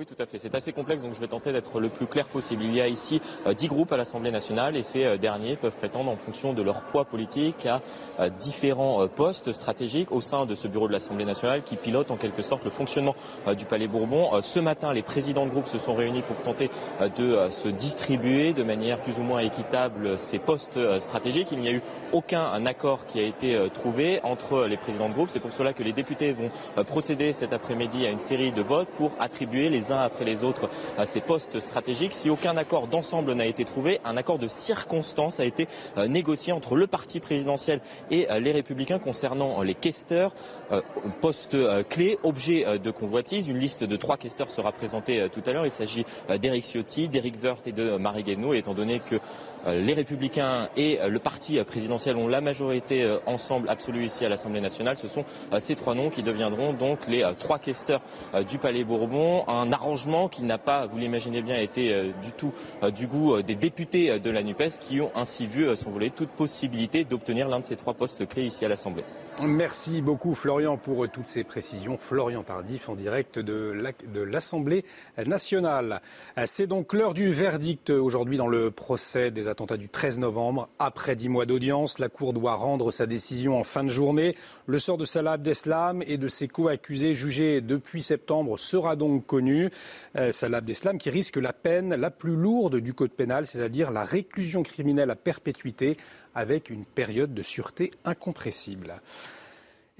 Oui, tout à fait. C'est assez complexe, donc je vais tenter d'être le plus clair possible. Il y a ici euh, dix groupes à l'Assemblée nationale et ces euh, derniers peuvent prétendre, en fonction de leur poids politique, à euh, différents postes stratégiques au sein de ce bureau de l'Assemblée nationale qui pilote en quelque sorte le fonctionnement du Palais Bourbon. Ce matin, les présidents de groupe se sont réunis pour tenter de se distribuer de manière plus ou moins équitable ces postes stratégiques. Il n'y a eu aucun accord qui a été trouvé entre les présidents de groupe. C'est pour cela que les députés vont procéder cet après-midi à une série de votes pour attribuer les après les autres à ces postes stratégiques. Si aucun accord d'ensemble n'a été trouvé, un accord de circonstance a été euh, négocié entre le parti présidentiel et euh, les républicains concernant les questeurs, euh, postes clés, objets de convoitise. Une liste de trois questeurs sera présentée tout à l'heure. Il s'agit d'Eric Ciotti, d'Eric Woerth et de Marie Guénaud, étant donné que euh, les Républicains et euh, le parti présidentiel ont la majorité euh, ensemble absolue ici à l'Assemblée nationale. Ce sont ces trois noms qui deviendront donc les trois questeurs du Palais Bourbon. Un arrangement qui n'a pas, vous l'imaginez bien, été du tout du goût des députés de la NUPES qui ont ainsi vu s'envoler toute possibilité d'obtenir l'un de ces trois postes clés ici à l'Assemblée. Merci beaucoup Florian pour toutes ces précisions. Florian Tardif en direct de l'Assemblée nationale. C'est donc l'heure du verdict aujourd'hui dans le procès des attentats du 13 novembre. Après dix mois d'audience, la Cour doit rendre sa décision en fin de journée. Le sort de Salah Abdeslam et de ses co-accusés jugés depuis septembre sera donc connu. Euh, Salah Abdeslam qui risque la peine la plus lourde du Code pénal, c'est-à-dire la réclusion criminelle à perpétuité avec une période de sûreté incompressible.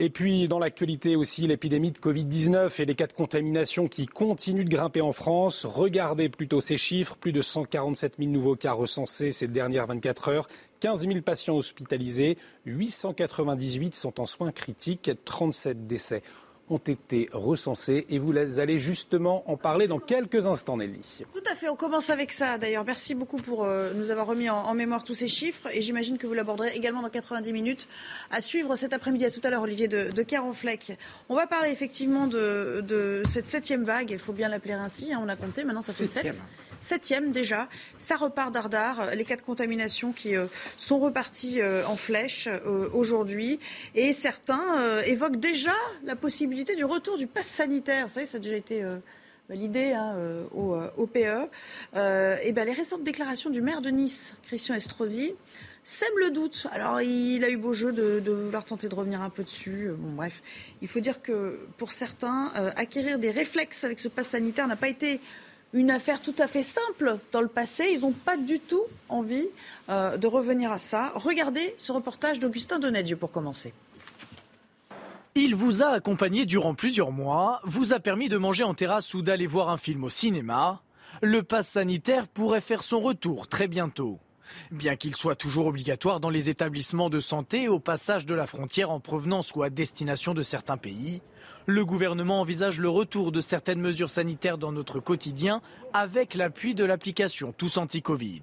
Et puis, dans l'actualité aussi, l'épidémie de Covid-19 et les cas de contamination qui continuent de grimper en France. Regardez plutôt ces chiffres. Plus de 147 000 nouveaux cas recensés ces dernières 24 heures. 15 000 patients hospitalisés. 898 sont en soins critiques. 37 décès ont été recensés et vous allez justement en parler dans quelques instants, Nelly. Tout à fait, on commence avec ça d'ailleurs. Merci beaucoup pour euh, nous avoir remis en, mémoire tous ces chiffres et j'imagine que vous l'aborderez également dans 90 minutes à suivre cet après-midi. À tout à l'heure, Olivier de, de Caronfleck. On va parler effectivement de, cette septième vague, il faut bien l'appeler ainsi, hein, on a compté, maintenant ça fait sept septième déjà. Ça repart dardard. Les cas de contamination qui euh, sont repartis euh, en flèche euh, aujourd'hui. Et certains évoquent déjà la possibilité du retour du pass sanitaire. Vous savez, ça a déjà été validé hein, au, PE. et ben, les récentes déclarations du maire de Nice, Christian Estrosi, sèment le doute. Alors, il a eu beau jeu de, de, vouloir tenter de revenir un peu dessus. Bon, bref, il faut dire que pour certains, acquérir des réflexes avec ce pass sanitaire n'a pas été une affaire tout à fait simple dans le passé. Ils n'ont pas du tout envie euh, de revenir à ça. Regardez ce reportage d'Augustin Donadieu pour commencer. Il vous a accompagné durant plusieurs mois, vous a permis de manger en terrasse ou d'aller voir un film au cinéma. Le pass sanitaire pourrait faire son retour très bientôt. Bien qu'il soit toujours obligatoire dans les établissements de santé au passage de la frontière en provenance ou à destination de certains pays, le gouvernement envisage le retour de certaines mesures sanitaires dans notre quotidien avec l'appui de l'application Tous Anti-Covid.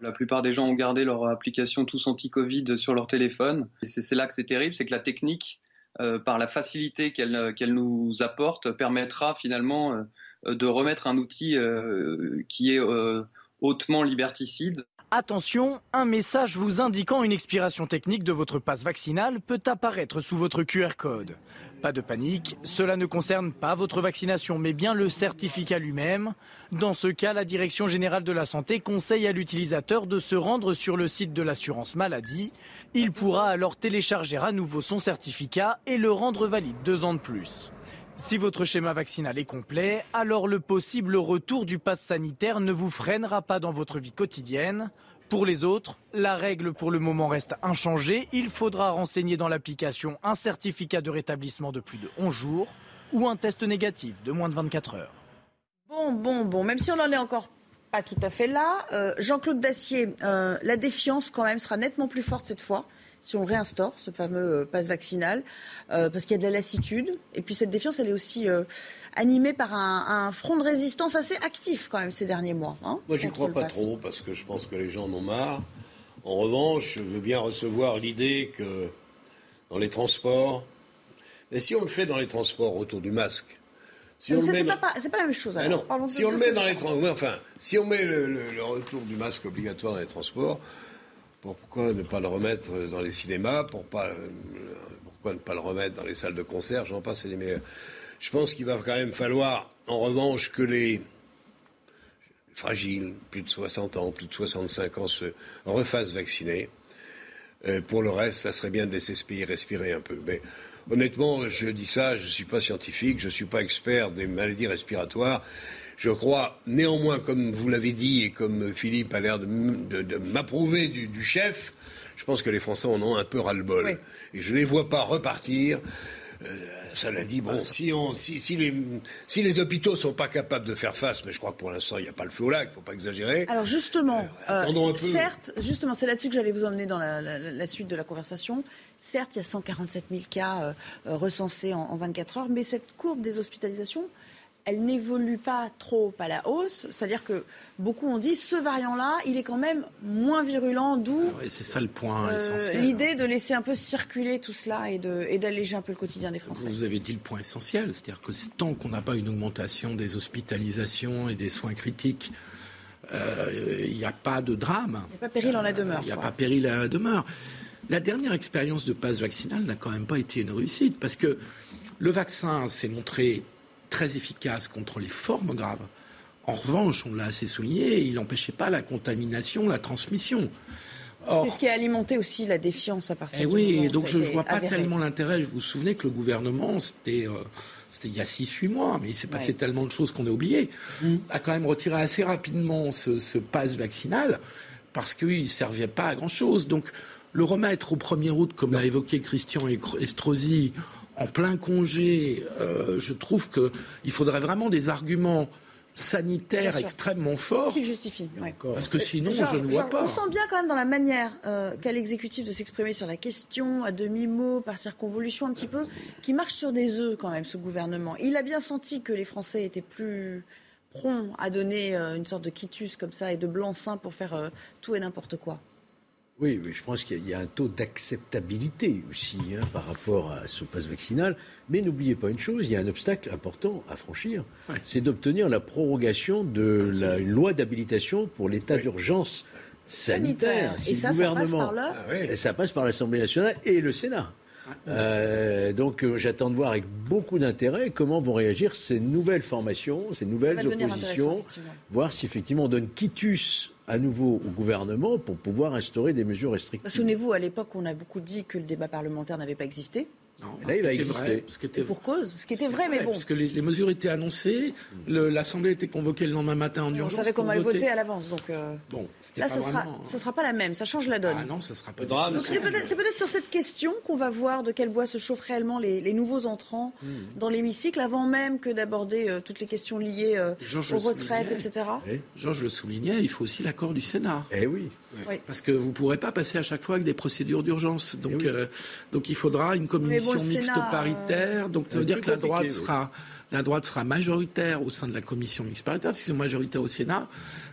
La plupart des gens ont gardé leur application Tous Anti-Covid sur leur téléphone. C'est là que c'est terrible, c'est que la technique, euh, par la facilité qu'elle nous apporte, permettra finalement euh, de remettre un outil euh, qui est hautement liberticide Attention, un message vous indiquant une expiration technique de votre passe vaccinal peut apparaître sous votre QR code. Pas de panique, cela ne concerne pas votre vaccination mais bien le certificat lui-même. Dans ce cas, la Direction générale de la santé conseille à l'utilisateur de se rendre sur le site de l'assurance maladie. Il pourra alors télécharger à nouveau son certificat et le rendre valide deux ans de plus. Si votre schéma vaccinal est complet, alors le possible retour du pass sanitaire ne vous freinera pas dans votre vie quotidienne. Pour les autres, la règle pour le moment reste inchangée. Il faudra renseigner dans l'application un certificat de rétablissement de plus de 11 jours ou un test négatif de moins de 24 heures. Bon, bon, bon, même si on n'en est encore pas tout à fait là, euh, Jean-Claude Dacier, euh, la défiance quand même sera nettement plus forte cette fois si on réinstaure ce fameux euh, passe vaccinal, euh, parce qu'il y a de la lassitude. Et puis cette défiance, elle est aussi euh, animée par un, front de résistance assez actif quand même ces derniers mois. Hein, Moi, j'y crois pas trop, parce que je pense que les gens en ont marre. En revanche, je veux bien recevoir l'idée que dans les transports, mais si on le fait dans les transports autour du masque, si on c'est, pas, pas, la même chose. Ah alors. si on le met dans les transports, enfin, si on met le, retour du masque obligatoire dans les transports, pourquoi ne pas le remettre dans les cinémas? Pourquoi ne pas le remettre dans les salles de concert? J'en passe, les meilleurs. Je pense qu'il va quand même falloir, en revanche, que les fragiles, plus de 60 ans, plus de 65 ans, se refassent vacciner. Euh, pour le reste, ça serait bien de laisser ce pays respirer un peu. Mais honnêtement, je dis ça, je ne suis pas scientifique, je ne suis pas expert des maladies respiratoires. Je crois néanmoins, comme vous l'avez dit et comme Philippe a l'air de, m'approuver du, chef, je pense que les Français en ont un peu ras-le-bol. Et je ne les vois pas repartir. Euh, ça l'a dit, bon, si, on, si, si, les, si les hôpitaux ne sont pas capables de faire face, mais je crois que pour l'instant, il n'y a pas le feu au lac, il ne faut pas exagérer. Alors justement, euh, euh, certes, justement, c'est là-dessus que j'allais vous emmener dans la, suite de la conversation. Certes, il y a 147 000 cas recensés en, en 24 heures, mais cette courbe des hospitalisations, elle n'évolue pas trop à la hausse. C'est-à-dire que beaucoup ont dit ce variant-là, il est quand même moins virulent, d'où. Ah c'est ça le point euh, essentiel. L'idée de laisser un peu circuler tout cela et d'alléger un peu le quotidien des Français. Vous avez dit le point essentiel, c'est-à-dire que tant qu'on n'a pas une augmentation des hospitalisations et des soins critiques, euh, il n'y a pas de drame. Il n'y a pas péril en la demeure. Il n'y a pas péril à la demeure. La dernière expérience de passe vaccinale n'a quand même pas été une réussite parce que le vaccin s'est montré très efficace contre les formes graves. En revanche, on l'a assez souligné, il n'empêchait pas la contamination, la transmission. C'est ce qui a alimenté aussi la défiance à partir eh du oui, donc je ne vois pas tellement l'intérêt. Vous vous souvenez que le gouvernement, c'était euh, il y a 6-8 mois, mais il s'est passé tellement de choses qu'on a oublié, mm. a quand même retiré assez rapidement ce, ce pass vaccinal parce qu'il ne servait pas à grand-chose. Donc le remettre au 1er août, comme l'a évoqué Christian Estrosi, en plein congé, euh, je trouve qu'il faudrait vraiment des arguments sanitaires extrêmement forts. Qui justifient. Parce que sinon, je ne vois pas. On sent bien quand même dans la manière euh, qu'a l'exécutif de s'exprimer sur la question, à demi-mot, par circonvolution un petit peu, qui marche sur des œufs quand même, ce gouvernement. Il a bien senti que les Français étaient plus prompts à donner euh, une sorte de quitus comme ça et de blanc-seing pour faire tout et n'importe quoi. Oui, je pense qu'il y a un taux d'acceptabilité aussi hein, par rapport à ce passe vaccinal. Mais n'oubliez pas une chose, il y a un obstacle important à franchir. C'est d'obtenir la prorogation de la loi d'habilitation pour l'état d'urgence sanitaire. Et ça, ça passe par là ah Ça passe par l'Assemblée nationale et le Sénat. Euh, donc euh, j'attends de voir avec beaucoup d'intérêt comment vont réagir ces nouvelles formations, ces nouvelles oppositions, voir si effectivement on donne quitus à nouveau au gouvernement pour pouvoir instaurer des mesures restrictives. Souvenez-vous, à l'époque, on a beaucoup dit que le débat parlementaire n'avait pas existé. Non, là, il a existé. ce qui était... pour cause, ce qui était vrai, mais bon. Parce que les, mesures étaient annoncées, l'Assemblée était convoquée le lendemain matin en urgence. On savait comment elle voter à l'avance, donc. Euh, bon, là, ça sera, ça sera pas la même, ça change la donne. Ah non, ça sera pas. Drame, donc c'est peut-être sur cette question qu'on va voir de quel bois se chauffent réellement les, nouveaux entrants hmm. dans l'hémicycle, avant même que d'aborder euh, toutes les questions liées euh, aux retraites, etc. Georges le soulignait, il faut aussi l'accord du Sénat. Eh oui. Parce que vous ne pourrez pas passer à chaque fois avec des procédures d'urgence. Eh donc, euh, donc il faudra une commission mixte paritaire. Donc ça veut dire que la droite, sera, la droite sera majoritaire au sein de la commission mixte paritaire, parce qu'ils sont majoritaires au Sénat.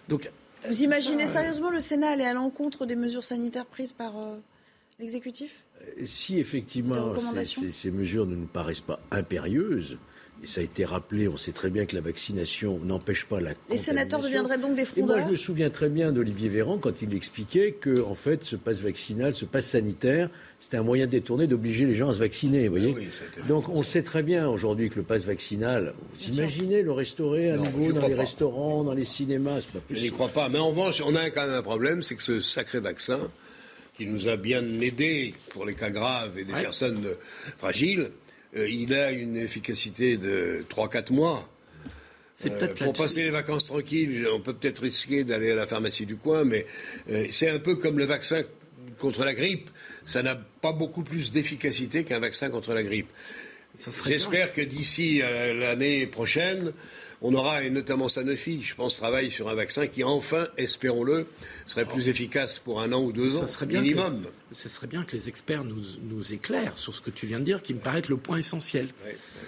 Donc, vous imaginez euh, sérieusement le Sénat aller à l'encontre des mesures sanitaires prises par euh, l'exécutif? Si effectivement ces mesures ne nous paraissent pas impérieuses, et ça a été rappelé, on sait très bien que la vaccination n'empêche pas la Les sénateurs deviendraient donc des frondeurs Et moi, je me souviens très bien d'Olivier Véran quand il expliquait que, en fait, ce passe vaccinal, ce passe sanitaire, c'était un moyen détourné d'obliger les gens à se vacciner. Vous voyez ah Donc, on sait très bien aujourd'hui que le passe vaccinal, vous imaginez le restaurer à nouveau dans les restaurants, dans les cinémas, c'est pas possible. Je n'y crois pas. Mais en revanche, on a quand même un problème, c'est que ce sacré vaccin, qui nous a bien aidés pour les cas graves et des personnes fragiles, euh, il a une efficacité de 3-4 mois. C'est Euh, pour passer les vacances tranquilles, on peut peut-être risquer d'aller à la pharmacie du coin, mais euh, c'est un peu comme le vaccin contre la grippe. Ça n'a pas beaucoup plus d'efficacité qu'un vaccin contre la grippe. J'espère que d'ici euh, l'année prochaine, on aura, et notamment Sanofi, je pense, travaille sur un vaccin qui, enfin, espérons-le, serait plus efficace pour un an ou deux ans, serait bien minimum. Que les, ça serait bien que les experts nous, nous éclairent sur ce que tu viens de dire, qui me paraît être le point essentiel.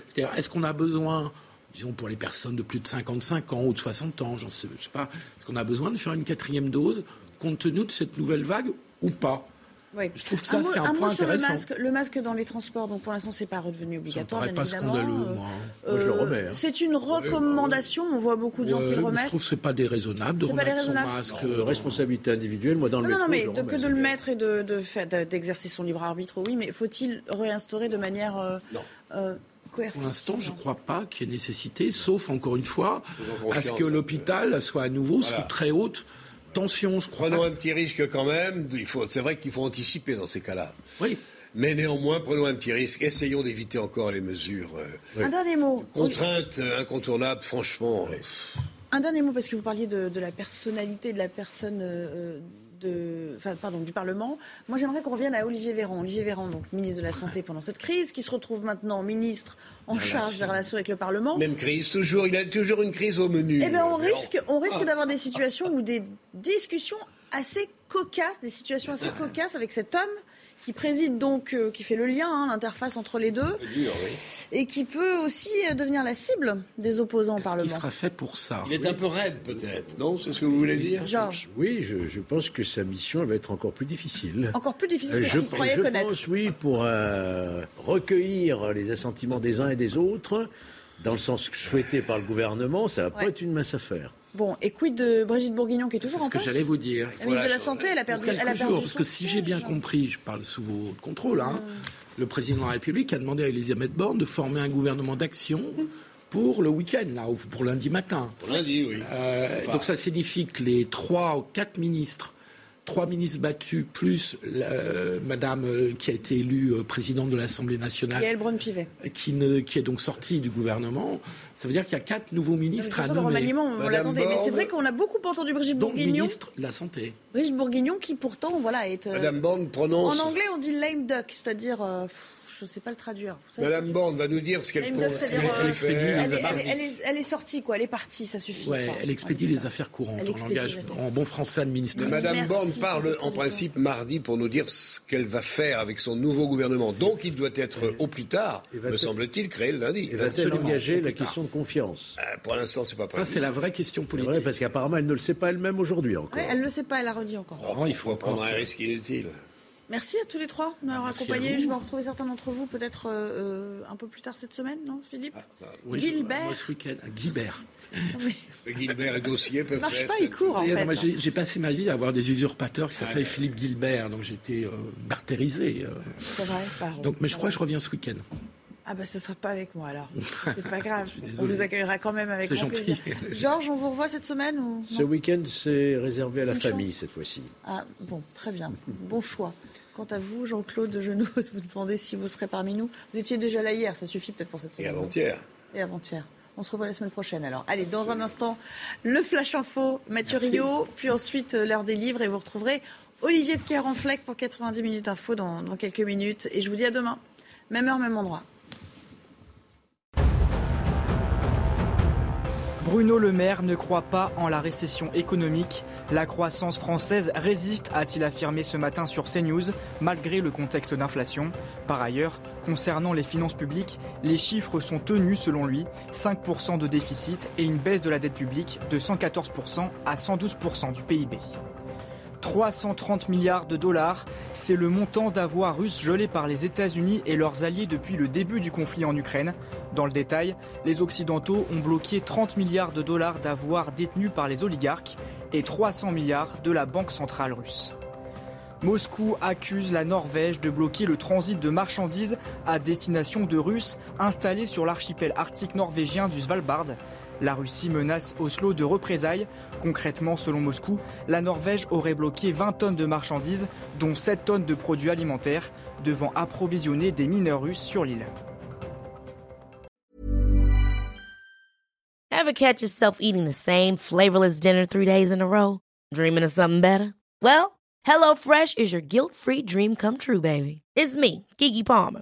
C'est-à-dire, est-ce qu'on a besoin, disons pour les personnes de plus de 55 ans ou de 60 ans, j'en sais, je sais pas, est-ce qu'on a besoin de faire une quatrième dose compte tenu de cette nouvelle vague ou pas? Oui. Je trouve que ça, c'est un point mot sur intéressant. Le masque, le masque dans les transports, donc pour l'instant, c'est pas redevenu obligatoire. paraît bien pas scandaleux, Euh, moi. Moi, je le euh, remets, hein. C'est une recommandation. On voit beaucoup de gens qui le mais je remettent. trouve que c'est pas déraisonnable de C'est pas remettre son déraisonnable. masque. Non, de responsabilité individuelle, moi dans le Non, non, métro, non, mais je de- que de le mettre et de, de faire- de- d'exercer son libre arbitre, oui, mais faut-il réinstaurer de manière euh, euh, Pour l'instant, je ne crois pas qu'il y ait nécessité, sauf encore une fois, à ce que l'hôpital soit à nouveau Voilà. sous très haute tension. Je crois Prenons pas un petit risque quand même. Il faut, c'est vrai qu'il faut anticiper dans ces cas-là. Oui. Mais néanmoins, prenons un petit risque. Essayons d'éviter encore les mesures. euh, Un dernier mot. Contraintes euh, incontournables, franchement. euh, Un dernier mot, parce que vous parliez de, de la personnalité de la personne euh, de, enfin, pardon, du Parlement. Moi, j'aimerais qu'on revienne à Olivier Véran. Olivier Véran, donc ministre de la Santé pendant cette crise, qui se retrouve maintenant ministre en charge des relations avec le Parlement. Même crise, toujours. Il a toujours une crise au menu. Eh bien, on risque, on risque Ah. d'avoir des situations où des discussions assez cocasses, des situations assez *laughs* cocasses avec cet homme qui préside donc, euh, qui fait le lien, hein, l'interface entre les deux, Dur, oui. et qui peut aussi euh, devenir la cible des opposants au Parlement. Il sera fait pour ça. Il est un peu raide, peut-être. Non, c'est ce que vous voulez dire? Georges. Oui, je, je pense que sa mission va être encore plus difficile. Encore plus difficile Euh, que je croyait je connaître. pense, oui, pour euh, recueillir les assentiments des uns et des autres, dans le sens souhaité par le gouvernement, ça va pas être une mince affaire. Bon, et quid de Brigitte Bourguignon qui est toujours C'est en ce que poste j'allais vous dire. La ministre de la Santé, elle a perdu, elle a perdu jours, parce que si j'ai bien compris, je parle sous votre contrôle, hein, le président de la République a demandé à Elisabeth Borne de former un gouvernement d'action pour le week-end, là, ou pour lundi matin. Pour lundi, oui. Euh, Enfin. Donc ça signifie que les trois ou quatre ministres, trois ministres battus, plus la- Madame euh, qui a été élue euh, présidente de l'Assemblée nationale, Braun-Pivet. qui, ne, qui est donc sortie du gouvernement, ça veut dire qu'il y a quatre nouveaux ministres à nommer. remaniement, on l'attendait. Mais c'est vrai qu'on a beaucoup entendu Brigitte Donc Bourguignon. ministre de la Santé. Brigitte Bourguignon qui pourtant, voilà, est... euh, Madame Borne prononce. En anglais, on dit lame duck, c'est-à-dire... euh, pff, je ne sais pas le traduire. Vous savez. Madame Borne va nous dire ce qu'elle compte. elle, est, les elle est- elle est- elle est sortie, quoi. Elle est partie, ça suffit. Ouais, elle expédie les affaires courantes, en langage, en bon français administratif. Madame Borne parle en principe mardi pour nous dire ce qu'elle va faire avec son nouveau gouvernement. Donc il doit être au plus tard, me semble-t-il, créé le lundi. Et va-t-elle engager la question de confiance? Euh, Pour l'instant, c'est pas Ça, prévu. c'est la vraie question politique. parce qu'apparemment, elle ne le sait pas elle-même aujourd'hui encore. Elle ne le sait pas, elle l'a redit encore. Avant, il faut prendre un risque inutile. Merci à tous les trois de m'avoir accompagnés. vous. Je vais en retrouver certains d'entre vous peut-être euh, euh, un peu plus tard cette semaine, non, Philippe Oui, je- Gilbert. Moi, ce week-end, à Guibert. *laughs* Gilbert et dossier peuvent marche être- pas, il court en fait. J'ai j'ai passé ma vie à avoir des usurpateurs qui s'appelaient ouais. Philippe Gilbert, donc j'étais euh, martyrisé. euh. C'est vrai, pardon. Donc, mais je crois que je reviens ce week-end. Ah bah ce sera pas avec moi alors. *laughs* C'est pas grave. on vous accueillera quand même avec C'est grand gentil. plaisir. *laughs* Georges, on vous revoit cette semaine ou Ce week-end, c'est réservé à la famille chance. cette fois-ci. Ah bon, très bien. Bon choix. Quant à vous, Jean-Claude, je n'ose *laughs* vous demander si vous serez parmi nous. Vous étiez déjà là hier, ça suffit peut-être pour cette Et semaine. avant-hier. Et avant-hier. On se revoit la semaine prochaine alors. Allez, dans un instant, le Flash Info, Mathieu Merci. Rio, puis ensuite euh, l'heure des livres et vous retrouverez Olivier de Carenfleck pour 90 minutes info dans, dans quelques minutes. Et je vous dis à demain. Même heure, même endroit. Bruno Le Maire ne croit pas en la récession économique. La croissance française résiste, a-t-il affirmé ce matin sur CNews, malgré le contexte d'inflation. Par ailleurs, concernant les finances publiques, les chiffres sont tenus selon lui. 5% de déficit et une baisse de la dette publique de 114% à 112% du PIB. 330 milliards de dollars, c'est le montant d'avoirs russes gelés par les États-Unis et leurs alliés depuis le début du conflit en Ukraine. Dans le détail, les Occidentaux ont bloqué 30 milliards de dollars d'avoirs détenus par les oligarques et 300 milliards de la Banque centrale russe. Moscou accuse la Norvège de bloquer le transit de marchandises à destination de Russes installés sur l'archipel arctique norvégien du Svalbard. La Russie menace Oslo de représailles. Concrètement, selon Moscou, la Norvège aurait bloqué 20 tonnes de marchandises, dont 7 tonnes de produits alimentaires, devant approvisionner des mineurs russes sur l'île. Ever catch yourself eating the same flavorless dinner three days in a row? Dreaming of something better? Well, HelloFresh is your guilt-free dream come true, baby. It's me, Kiki Palmer.